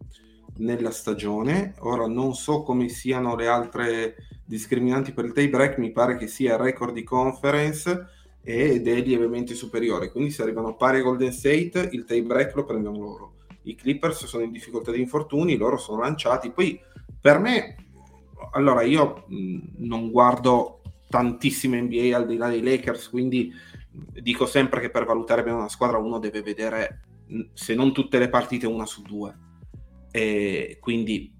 nella stagione. Ora non so come siano le altre discriminanti per il tie break, mi pare che sia il record di conference ed è lievemente superiore. Quindi se arrivano pari a Golden State, il tie break lo prendono loro. I Clippers sono in difficoltà di infortuni, loro sono lanciati. Poi per me, allora io non guardo tantissime NBA al di là dei Lakers, quindi dico sempre che per valutare bene una squadra uno deve vedere, se non tutte le partite, una su due. E quindi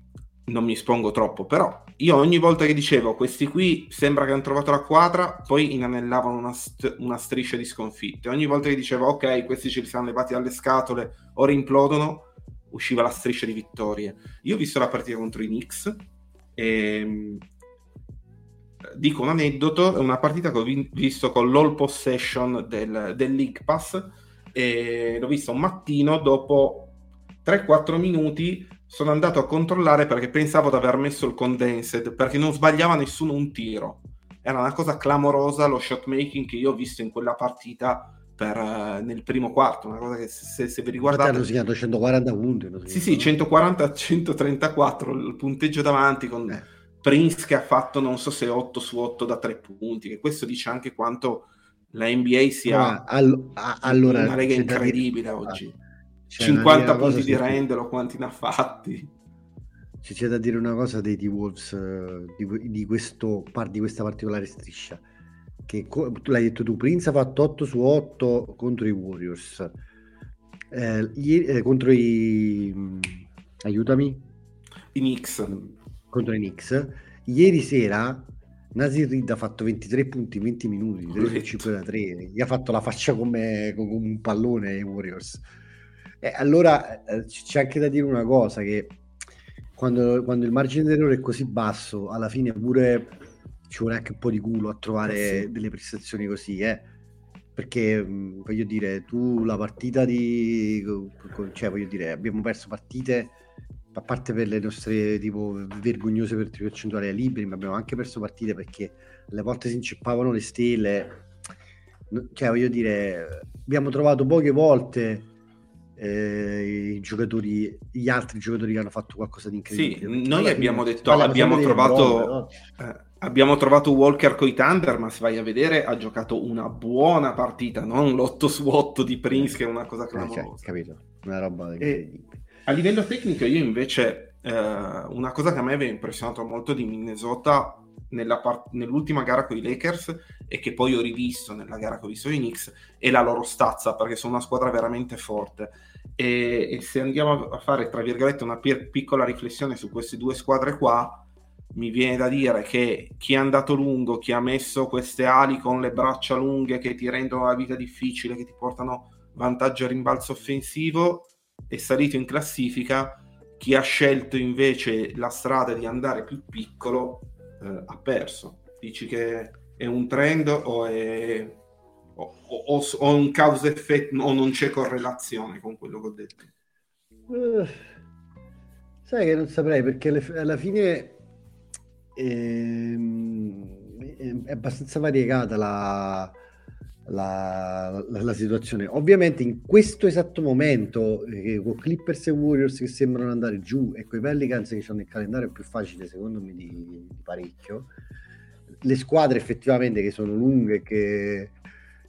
non mi espongo troppo, però io ogni volta che dicevo questi qui sembra che hanno trovato la quadra, poi inanellavano una, st- una striscia di sconfitte. Ogni volta che dicevo ok, questi ce li siamo levati dalle scatole, ora implodono, usciva la striscia di vittorie. Io ho visto la partita contro i Knicks e dico un aneddoto, è una partita che ho vi- visto con l'all possession del, del League Pass e l'ho vista un mattino dopo 3-4 minuti sono andato a controllare perché pensavo di aver messo il condensed perché non sbagliava nessuno un tiro era una cosa clamorosa lo shot making che io ho visto in quella partita per, eh, nel primo quarto una cosa che se, se- vi Infatti hanno riguardate segnato 140 punti. sì sì no? 140-134 il punteggio davanti con Eh. Prince che ha fatto non so se 8 su 8 da 3 punti che questo dice anche quanto la NBA sia all- a- allora, una lega da dire- incredibile oggi c'è da 50 dire una punti di Rendelo quanti ne ha fatti C'è, c'è da dire una cosa dei T-Wolves eh, di, di questo, di questa particolare striscia. Che co- tu l'hai detto tu, Prince ha fatto 8 su 8 contro i Warriors. Eh, ieri- eh, contro i... mh, aiutami. i Knicks Contro i Knicks. Ieri sera Nasir Reed ha fatto 23 punti in 20 minuti, 3 su Corretto. 5 da 3. Gli ha fatto la faccia come, come un pallone ai Warriors. E allora eh, c'è anche da dire una cosa che quando, quando il margine d'errore è così basso, alla fine pure ci vuole anche un po' di culo a trovare Eh sì. delle prestazioni così, eh. Perché voglio dire, tu la partita di cioè voglio dire, abbiamo perso partite a parte per le nostre tipo vergognose per percentuali ai libri, ma abbiamo anche perso partite perché alle volte si inceppavano le stele. No- Cioè, voglio dire, abbiamo trovato poche volte eh, i giocatori, gli altri giocatori che hanno fatto qualcosa di incredibile. Sì, noi abbiamo fine detto- abbiamo trovato- no? Eh, abbiamo trovato Walker coi Thunder, ma se vai a vedere ha giocato una buona partita, non l'8 su 8 di Prince che è una cosa Eh, cioè, clamorosa. capito? Una roba E- incredibile. A livello tecnico io invece eh, una cosa che a me aveva impressionato molto di Minnesota part- nell'ultima gara con i Lakers e che poi ho rivisto nella gara visto i Knicks è la loro stazza perché sono una squadra veramente forte. E, e se andiamo a fare tra virgolette una pi- piccola riflessione su queste due squadre qua mi viene da dire che chi è andato lungo, chi ha messo queste ali con le braccia lunghe che ti rendono la vita difficile, che ti portano vantaggio a rimbalzo offensivo, è salito in classifica. Chi ha scelto invece la strada di andare più piccolo eh, ha perso. Dici che è un trend o è o, o, o un causa effetto o non c'è correlazione con quello che ho detto? Uh, sai che non saprei perché alle, alla fine ehm, è abbastanza variegata la, la, la, la, situazione. Ovviamente in questo esatto momento, eh, con Clippers e Warriors che sembrano andare giù e con i Pelicans che hanno il calendario più facile secondo me di, di parecchio, le squadre effettivamente che sono lunghe che,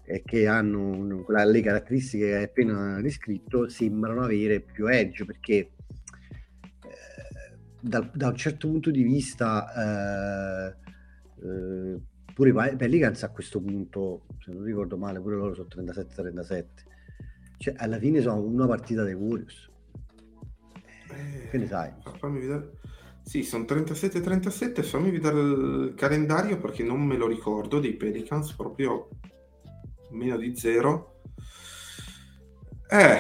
e che hanno quella, le caratteristiche che hai appena descritto sembrano avere più edge perché eh, dal, da un certo punto di vista eh, eh, pure i Pelicans a questo punto se non ricordo male pure loro sono 37-37 cioè alla fine sono una partita dei Warriors eh, che ne sai? fammi vedere sì, sono 37-37, fammi vedere il calendario perché non me lo ricordo dei Pelicans, proprio meno di zero. Eh,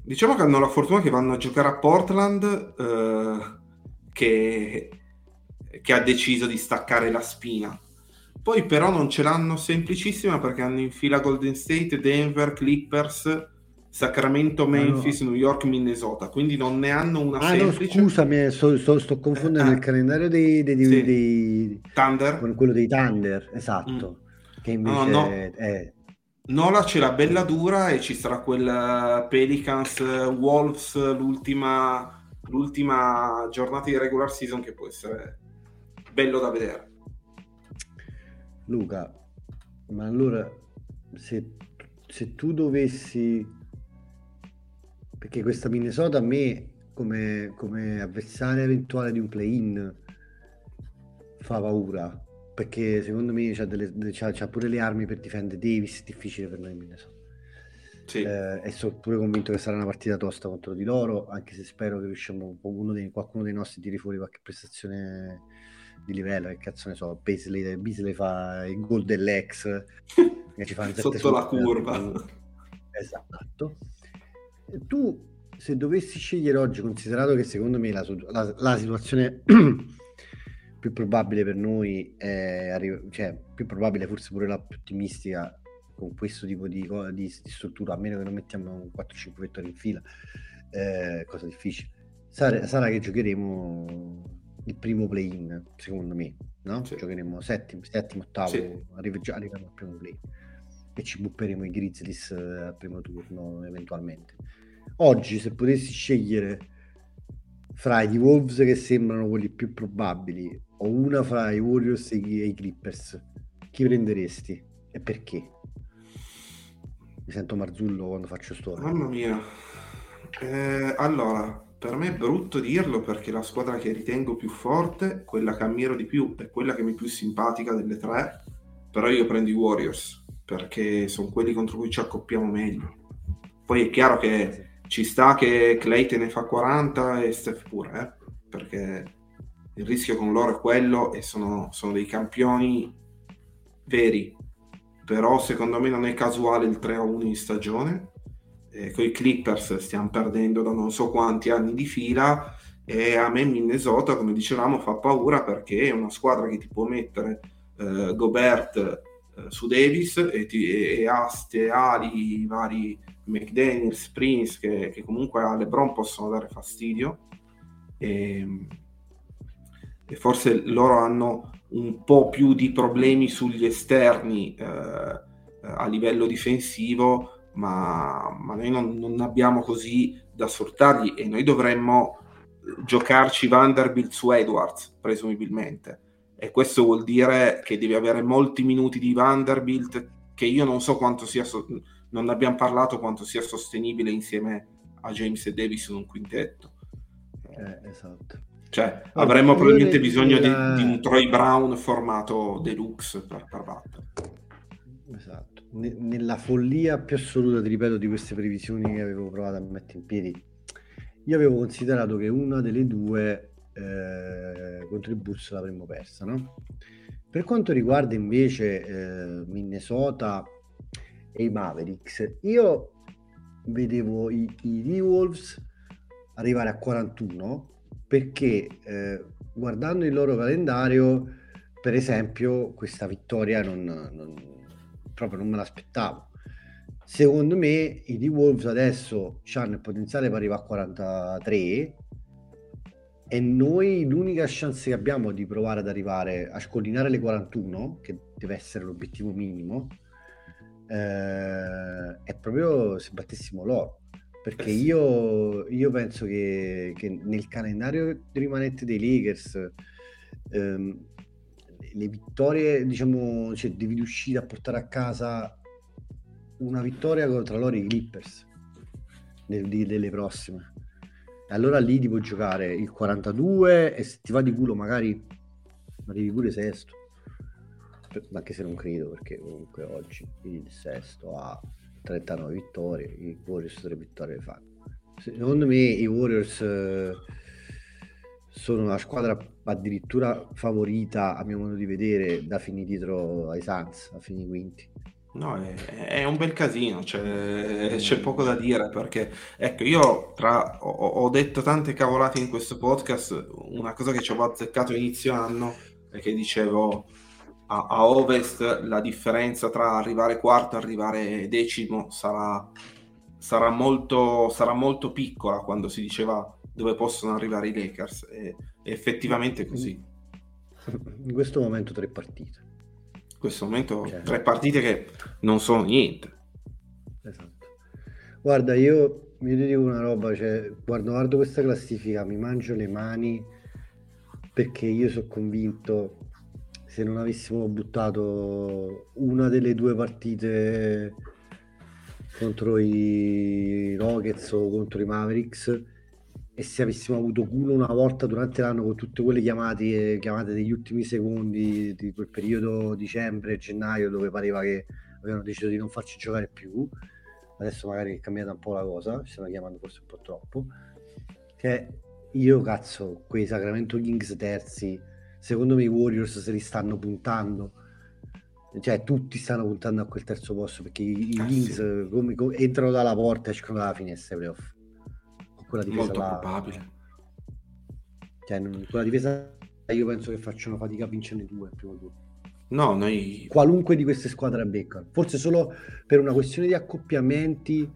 diciamo che hanno la fortuna che vanno a giocare a Portland, eh, che, che ha deciso di staccare la spina. Poi però non ce l'hanno semplicissima perché hanno in fila Golden State, Denver, Clippers Sacramento, Memphis, no. New York, Minnesota, quindi non ne hanno una ah, semplice. No, scusami, sto, sto, sto confondendo eh, il calendario dei, dei, sì. dei, Thunder con quello dei Thunder, esatto. Mm. Che invece no, no. è. Nola c'è la bella dura e ci sarà quel Pelicans Wolves l'ultima, l'ultima giornata di regular season che può essere bello da vedere. Luca, ma allora se, se tu dovessi perché questa Minnesota a me come, come avversaria eventuale di un play-in fa paura perché secondo me c'ha, delle, c'ha, c'ha pure le armi per difendere Davis è difficile per noi Minnesota sì. eh, e sono pure convinto che sarà una partita tosta contro di loro anche se spero che riusciamo dei, qualcuno dei nostri tiri fuori qualche prestazione di livello che cazzo ne so Beasley, Beasley fa il gol dell'ex che ci fa sotto la curva. Esatto. Tu se dovessi scegliere oggi, considerato che secondo me la, la, la situazione più probabile per noi è cioè più probabile forse pure la più ottimistica con questo tipo di, di, di struttura, a meno che non mettiamo 4-5 vettori in fila, eh, cosa difficile. Sarà, sarà, che giocheremo il primo play-in, secondo me, no? Sì. Giocheremo settimo, settimo ottavo, sì. arriviamo al primo play e ci bupperemo i Grizzlies eh, al primo turno eventualmente. Oggi se potessi scegliere fra i Wolves che sembrano quelli più probabili o una fra i Warriors e i, Clippers, chi prenderesti e perché? Mi sento Marzullo quando faccio storia. Mamma mia. Eh, allora, per me è brutto dirlo perché la squadra che ritengo più forte, quella che ammiro di più, è quella che mi è più simpatica delle tre, però io prendo i Warriors perché sono quelli contro cui ci accoppiamo meglio. Poi è chiaro che ci sta che Clay te ne fa 40 e Steph pure, eh? perché il rischio con loro è quello e sono, sono dei campioni veri. Però secondo me non è casuale il 3-1 in stagione. Eh, con i Clippers stiamo perdendo da non so quanti anni di fila e a me Minnesota, come dicevamo, fa paura perché è una squadra che ti può mettere eh, Gobert eh, su Davis e, ti, e, e ha ste ali vari McDaniels, Prince, che, che, comunque a LeBron possono dare fastidio. E, e, forse loro hanno un po' più di problemi sugli esterni eh, a livello difensivo, ma, ma noi non, non, abbiamo così da sfruttarli e noi dovremmo giocarci Vanderbilt su Edwards, presumibilmente. E questo vuol dire che devi avere molti minuti di Vanderbilt, che io non so quanto sia... So- non abbiamo parlato quanto sia sostenibile insieme a James e Davis in un quintetto. Eh, esatto. Cioè, avremmo probabilmente bisogno di, di, un Troy Brown formato deluxe per, per battere. Esatto. N- nella follia più assoluta, ti ripeto, di queste previsioni che avevo provato a mettere in piedi, io avevo considerato che una delle due eh, Bulls l'avremmo persa, no? Per quanto riguarda invece eh, Minnesota e i Mavericks. Io vedevo i, i T-Wolves arrivare a 41 perché eh, guardando il loro calendario per esempio, questa vittoria non, non, proprio non me l'aspettavo. Secondo me i D-Wolves adesso hanno il potenziale per arrivare a 43 e noi l'unica chance che abbiamo di provare ad arrivare a scollinare le 41, che deve essere l'obiettivo minimo, eh, è proprio se battessimo l'oro. Perché io, io penso che, che, nel calendario rimanente dei Lakers ehm, le vittorie, diciamo, cioè devi riuscire a portare a casa una vittoria contro loro i Clippers nel, delle prossime. Allora lì ti puoi giocare il 42 e se ti va di culo magari arrivi pure sesto. Anche se non credo perché comunque oggi il sesto ha 39 vittorie, i Warriors 3 vittorie fanno. Secondo me i Warriors eh, sono una squadra addirittura favorita, a mio modo di vedere, da finire dietro ai Suns, a fini quinti. No, è, è, un bel casino, c'è, c'è, poco da dire perché, ecco, io tra, ho, ho, detto tante cavolate in questo podcast, una cosa che ci avevo azzeccato inizio anno è che dicevo a, a ovest la differenza tra arrivare quarto e arrivare decimo sarà, sarà, molto, sarà molto piccola quando si diceva dove possono arrivare i Lakers e, e effettivamente così. In questo momento tre partite questo momento cioè, tre partite che non sono niente. Esatto. Guarda, io mi dico una roba, cioè, guardo, guardo questa classifica, mi mangio le mani perché io sono convinto se non avessimo buttato una delle due partite contro i Rockets o contro i Mavericks e se avessimo avuto culo una volta durante l'anno con tutte quelle chiamate, chiamate degli ultimi secondi di quel periodo dicembre, gennaio dove pareva che avevano deciso di non farci giocare più adesso magari è cambiata un po' la cosa ci stanno chiamando forse un po' troppo che io cazzo quei Sacramento Kings terzi secondo me i Warriors se li stanno puntando. Cioè tutti stanno puntando a quel terzo posto perché i, i ah, Kings come, come, entrano dalla porta e escono dalla finestra playoff quella difesa molto là, probabile. Cioè, non, quella difesa io penso che facciano fatica a vincere due al primo turno no noi qualunque di queste squadre beccano forse solo per una questione di accoppiamenti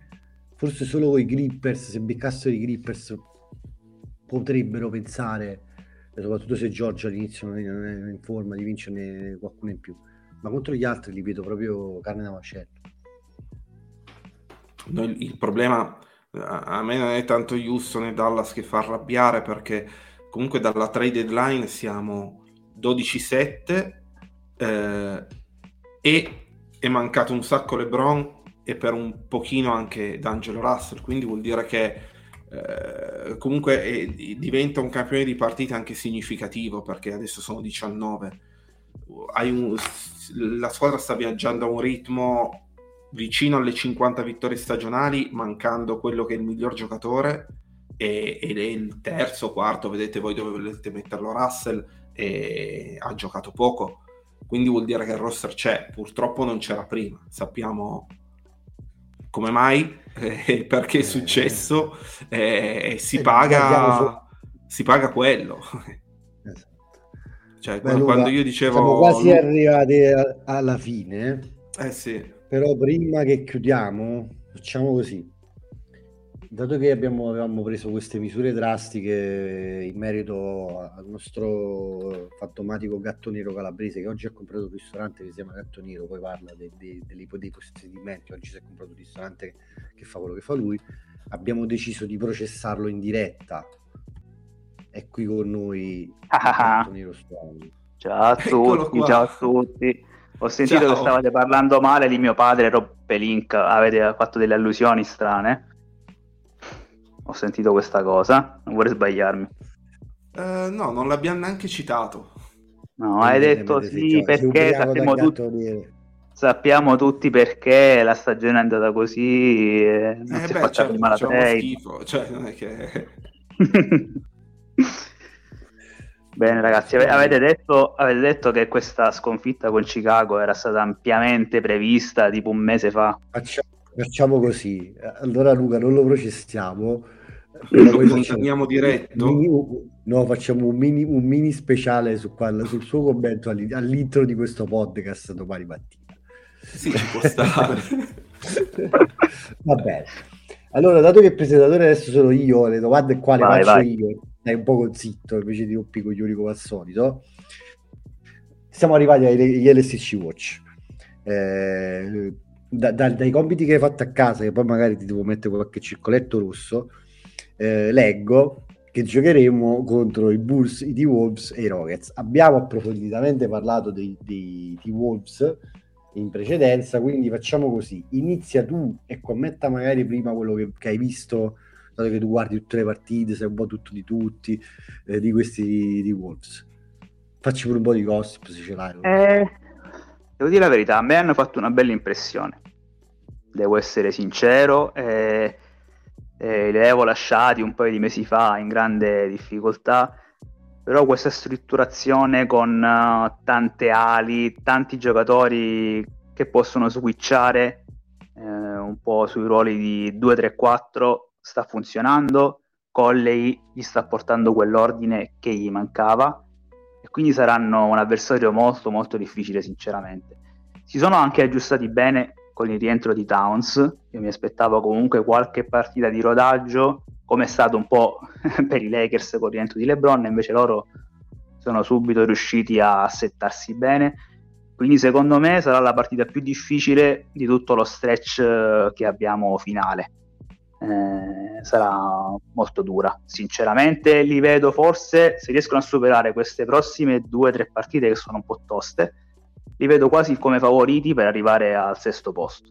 forse solo con i Grippers se beccassero i Grippers potrebbero pensare soprattutto se Giorgio all'inizio non è in forma di vincerne qualcuno in più. Ma contro gli altri li vedo proprio carne da macello. Il problema a me non è tanto Houston e Dallas che fa arrabbiare perché comunque dalla trade deadline siamo 12-7 eh, e è mancato un sacco LeBron e per un pochino anche D'Angelo Russell, quindi vuol dire che eh, comunque è, diventa un campione di partita anche significativo perché adesso sono 19. Un, la squadra sta viaggiando a un ritmo vicino alle 50 vittorie stagionali, mancando quello che è il miglior giocatore, e, ed è il terzo, quarto, vedete voi dove volete metterlo Russell, e ha giocato poco, quindi vuol dire che il roster c'è, purtroppo non c'era prima, sappiamo come mai, eh, perché è eh. successo, eh, si, paga, si paga quello. Esatto. Cioè, Beh, quando io dicevo... Siamo quasi arrivati alla fine. Eh sì. Però prima che chiudiamo, facciamo così. Dato che abbiamo, avevamo preso queste misure drastiche in merito al nostro fantomatico gatto nero calabrese che oggi ha comprato un ristorante che si chiama Gatto Nero, poi parla de, de, dei, dei possedimenti, oggi si è comprato un ristorante che, che fa quello che fa lui, abbiamo deciso di processarlo in diretta. È qui con noi Gatto Nero Suoni. Ciao a tutti, ciao a tutti. Ho sentito Ciao. che stavate parlando male di mio padre, Rob Link, avete fatto delle allusioni strane. Ho sentito questa cosa, non vorrei sbagliarmi. Uh, no, non l'abbiamo neanche citato. No, hai detto sì perché sappiamo tutti, sappiamo tutti perché la stagione è andata così e non eh si beh, è fatta certo, prima la schifo, cioè non è che... Bene ragazzi, avete detto, avete detto, che questa sconfitta con Chicago era stata ampiamente prevista tipo un mese fa. Facciamo, facciamo così, allora Luca non lo processiamo. Lo condanniamo diretto. No, facciamo un mini, un mini speciale su qual, sul suo commento all'intro di questo podcast domani mattina. Sì, ci può stare. Va bene. Allora, dato che il presentatore adesso sono io, le domande qua le vai, faccio vai. io, dai un po' zitto invece di rompi coglioni come al solito. Siamo arrivati agli LSC Watch. Eh, da, da, dai compiti che hai fatto a casa, che poi magari ti devo mettere qualche circoletto rosso, eh, leggo che giocheremo contro i Bulls, i T-Wolves e i Rockets. Abbiamo approfonditamente parlato dei, dei T-Wolves in precedenza, quindi facciamo così, inizia tu e commenta magari prima quello che, che hai visto, dato che tu guardi tutte le partite, sai un po' tutto di tutti, eh, di questi di Wolves. Facci pure un po' di gossip se ce l'hai. Eh, devo dire la verità, a me hanno fatto una bella impressione, devo essere sincero, eh, eh, li avevo lasciati un paio di mesi fa in grande difficoltà però questa strutturazione con uh, tante ali, tanti giocatori che possono switchare eh, un po' sui ruoli di 2-3-4 sta funzionando. Colley gli sta portando quell'ordine che gli mancava e quindi saranno un avversario molto molto difficile sinceramente. Si sono anche aggiustati bene con il rientro di Towns, io mi aspettavo comunque qualche partita di rodaggio come è stato un po' per i Lakers con il rientro di LeBron, invece loro sono subito riusciti a settarsi bene. Quindi secondo me sarà la partita più difficile di tutto lo stretch eh, che abbiamo finale. Eh, sarà molto dura. Sinceramente li vedo forse, se riescono a superare queste prossime due o tre partite che sono un po' toste, li vedo quasi come favoriti per arrivare al sesto posto.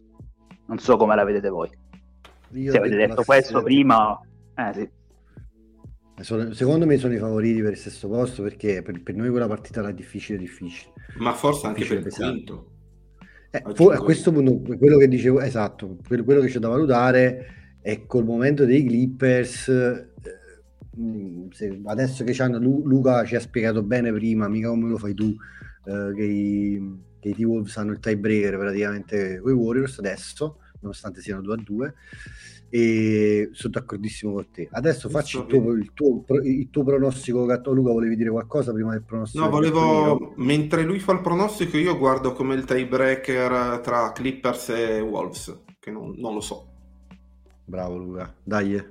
Non so come la vedete voi. Io se avete detto questo prima, eh, sì. Secondo me sono i favoriti per il stesso posto perché per, per noi quella partita era difficile, difficile. Ma forse anche per il quinto. Eh, a questo punto, quello che dicevo, esatto, quello, quello che c'è da valutare è col momento dei Clippers. Eh, se, adesso che c'hanno, Luca ci ha spiegato bene prima, mica come lo fai tu, eh, che i, che i T-Wolves hanno il tiebreaker praticamente con i Warriors adesso, nonostante siano 2 a 2 e sono d'accordissimo con te. Adesso facci il tuo, il, tuo, il tuo, pronostico, Gatto. Luca, volevi dire qualcosa prima del pronostico? No, volevo, mentre lui fa il pronostico, io guardo come il tiebreaker tra Clippers e Wolves, che non, non lo so. Bravo Luca, dai.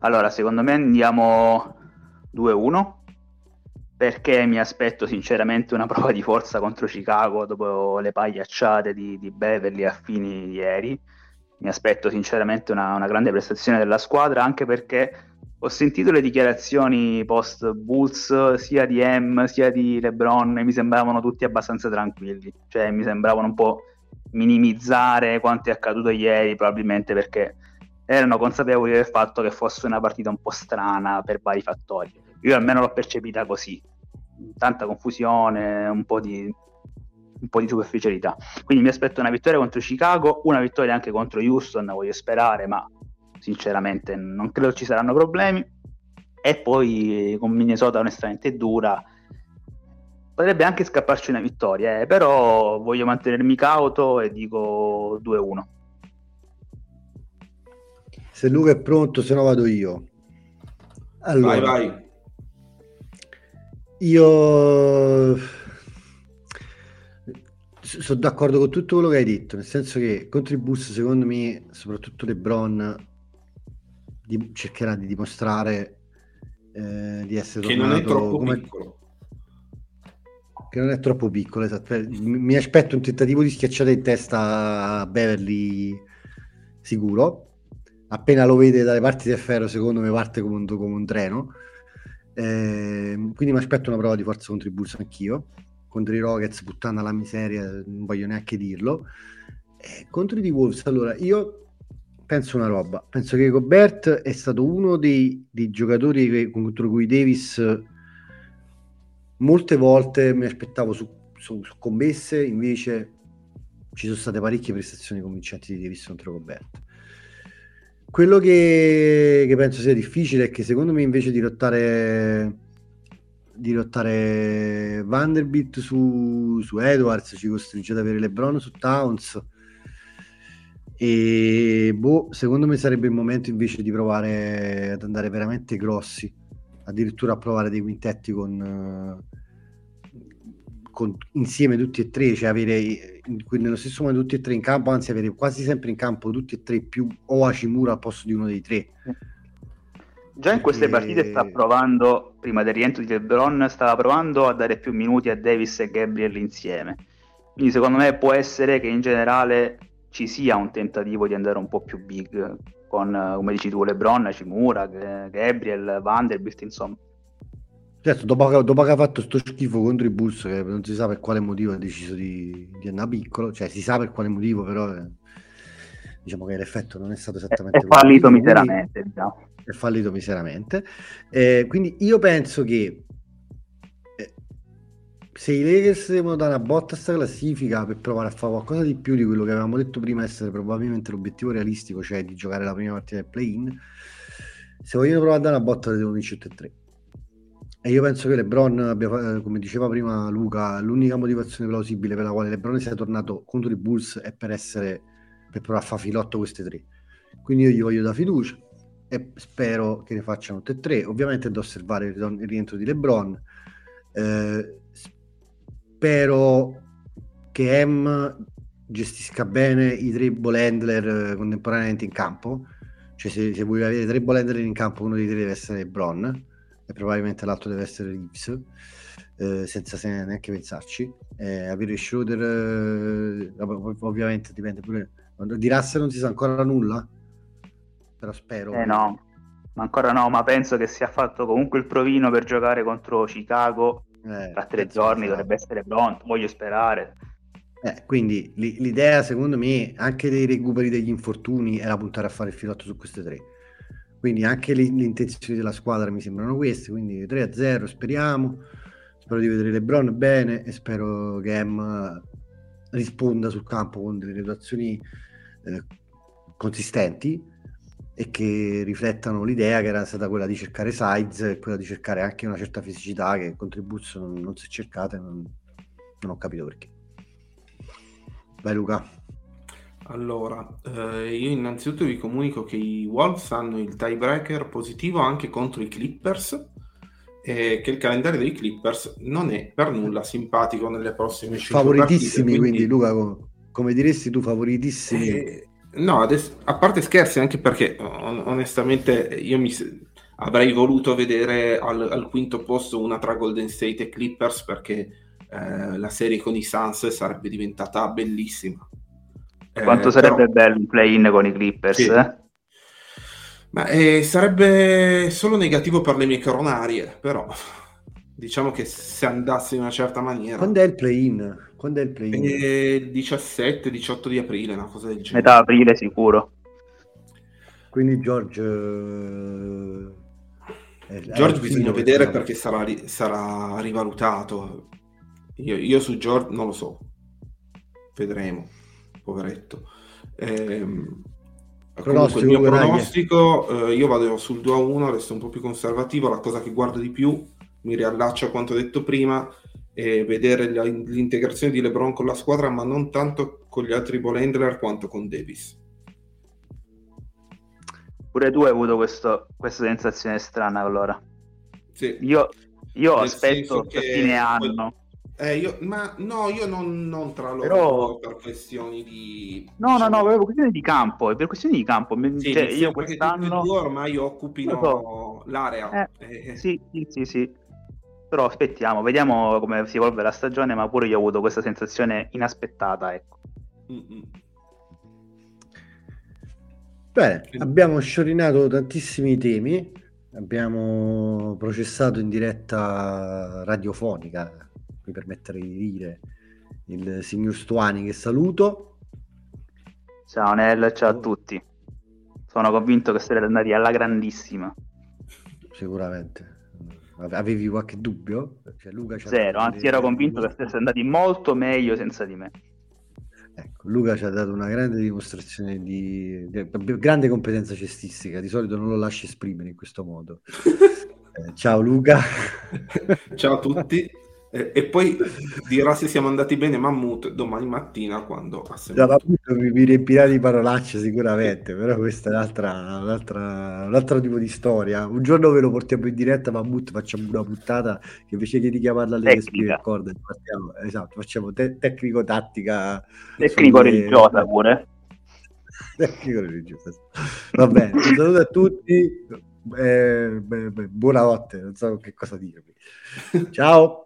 Allora, secondo me andiamo 2-1 perché mi aspetto sinceramente una prova di forza contro Chicago dopo le pagliacciate di, di Beverly a fini ieri. Mi aspetto sinceramente una, una, grande prestazione della squadra, anche perché ho sentito le dichiarazioni post Bulls sia di M sia di LeBron e mi sembravano tutti abbastanza tranquilli, cioè mi sembravano un po' minimizzare quanto è accaduto ieri, probabilmente perché erano consapevoli del fatto che fosse una partita un po' strana per vari fattori. Io almeno l'ho percepita così, tanta confusione, un po' di un po' di superficialità. Quindi mi aspetto una vittoria contro Chicago, una vittoria anche contro Houston, voglio sperare, ma sinceramente non credo ci saranno problemi. E poi con Minnesota onestamente dura. Potrebbe anche scapparci una vittoria, eh, però voglio mantenermi cauto e dico 2-1. Se Luca è pronto, se no vado io. Allora, vai, vai. Io sono d'accordo con tutto quello che hai detto, nel senso che contro i bus, secondo me, soprattutto LeBron di, cercherà di dimostrare eh, di essere che non è troppo come... piccolo. Che non è troppo piccolo, esatto. Mi, mi aspetto un tentativo di schiacciata in testa a Beverly sicuro. Appena lo vede dalle parti del ferro, secondo me parte come un, come un treno. Eh, quindi mi aspetto una prova di forza contro i Bulls anch'io contro i Rockets, puttana la miseria, non voglio neanche dirlo. Eh, contro i Wolves, allora io penso una roba, penso che Gobert è stato uno dei, dei giocatori che, contro cui Davis molte volte mi aspettavo su, su, su, commesse, invece ci sono state parecchie prestazioni convincenti di Davis contro Gobert. Quello che, che penso sia difficile è che secondo me invece di lottare di lottare Vanderbilt su, su Edwards, ci costringe ad avere LeBron su Towns. E boh, secondo me sarebbe il momento invece di provare ad andare veramente grossi addirittura a provare dei quintetti con, con insieme tutti e tre, cioè avere nello stesso modo tutti e tre in campo, anzi avere quasi sempre in campo tutti e tre più o Hachimura al posto di uno dei tre. Già in queste partite sta provando, prima del rientro di LeBron, stava provando a dare più minuti a Davis e Gabriel insieme. Quindi secondo me può essere che in generale ci sia un tentativo di andare un po' più big con, come dici tu, LeBron, Cimura, Gabriel, Vanderbilt, insomma. Certo, dopo, dopo che ha fatto sto schifo contro i Bulls, che non si sa per quale motivo ha deciso di, di andare piccolo, cioè si sa per quale motivo, però eh, diciamo che l'effetto non è stato esattamente... È fallito miseramente, diciamo è fallito miseramente. Eh, quindi io penso che eh, se i Lakers devono dare una botta a sta classifica per provare a fare qualcosa di più di quello che avevamo detto prima essere probabilmente l'obiettivo realistico, cioè di giocare la prima partita del play-in, se vogliono provare a dare una botta devono vincere tutte e tre. E io penso che LeBron abbia, come diceva prima Luca, l'unica motivazione plausibile per la quale LeBron sia tornato contro i Bulls è per essere per provare a fare filotto queste tre. Quindi io gli voglio da fiducia e spero che ne facciano tutte e tre. Ovviamente da osservare il rientro di LeBron. Eh, spero che M gestisca bene i tre ball handler eh, contemporaneamente in campo. Cioè, se, se vuoi avere tre ball handler in campo, uno dei tre deve essere LeBron e probabilmente l'altro deve essere Reeves. Eh, senza neanche pensarci. Eh, avere Schroeder, eh, ovviamente dipende pure. Di Russell non si sa ancora nulla però spero. Eh no, ma ancora no, ma penso che sia fatto comunque il provino per giocare contro Chicago eh, tra tre giorni, dovrebbe essere pronto, voglio sperare. Eh, quindi l'idea secondo me anche dei recuperi degli infortuni era puntare a fare il filotto su queste tre. Quindi anche le, le intenzioni della squadra mi sembrano queste, quindi 3-0 speriamo. Spero di vedere LeBron bene e spero che M risponda sul campo con delle situazioni eh, consistenti e che riflettano l'idea che era stata quella di cercare size e quella di cercare anche una certa fisicità che con Tribuzzo non, non si è cercata e non, non, ho capito perché. Vai Luca. Allora, eh, io innanzitutto vi comunico che i Wolves hanno il tiebreaker positivo anche contro i Clippers e che il calendario dei Clippers non è per nulla simpatico nelle prossime 5 Favoritissimi, partite, quindi... quindi Luca, come diresti tu, favoritissimi. Eh, No, adesso, a parte scherzi, anche perché onestamente io mi avrei voluto vedere al, al, quinto posto una tra Golden State e Clippers perché eh, la serie con i Suns sarebbe diventata bellissima. Quanto eh, sarebbe però... bello un play-in con i Clippers? Sì. Eh? Ma eh, sarebbe solo negativo per le mie coronarie, però diciamo che se andasse in una certa maniera. Quando è il play-in? Quando è il play-in? Il 17-18 di aprile, una cosa del genere. Metà aprile sicuro. Quindi George... Eh, George bisogna vedere perché sarà, sarà rivalutato. Io, io, su George non lo so. Vedremo, poveretto. Ehm, comunque il mio pronostico, eh, io vado sul 2-1, resto un po' più conservativo. La cosa che guardo di più, mi riallaccio a quanto detto prima, e vedere la, l'integrazione di LeBron con la squadra, ma non tanto con gli altri ball handler quanto con Davis. Pure tu hai avuto questo, questa sensazione strana allora. Sì. Io, io aspetto che fine anno. Eh, io, ma no, io non, non tra loro Però... per questioni di... No, diciamo... no, no, per questioni di campo, per questioni di campo. Sì, cioè, io quest'anno... Due ormai occupino so. l'area. Eh, eh. Sì, sì, sì, sì. Però aspettiamo, vediamo come si evolve la stagione, ma pure io ho avuto questa sensazione inaspettata, ecco. Bene, abbiamo sciorinato tantissimi temi, abbiamo processato in diretta radiofonica, mi permetterei di dire, il signor Stuani che saluto. Ciao Nel, ciao a tutti. Sono convinto che sarete andati alla grandissima. Sicuramente. Avevi qualche dubbio? Cioè, Luca Zero, anzi ero convinto che fosse andati molto meglio senza di me. Ecco, Luca ci ha dato una grande dimostrazione di, di, di grande competenza cestistica, di solito non lo lasci esprimere in questo modo. eh, ciao Luca. ciao a tutti. E, e, poi dirà se siamo andati bene Mammut domani mattina quando Da Mammut mi, mi riempirà di parolacce sicuramente, però questa è un'altra, un'altra, un altro tipo di storia. Un giorno ve lo portiamo in diretta Mammut, facciamo una puntata che invece che di chiamarla alle corde, partiamo, esatto, facciamo te- tecnico-tattica. Tecnico-religiosa pure. tecnico-religiosa. Va bene, un saluto a tutti. Eh, beh, beh, buonanotte, non so che cosa dirvi. Ciao.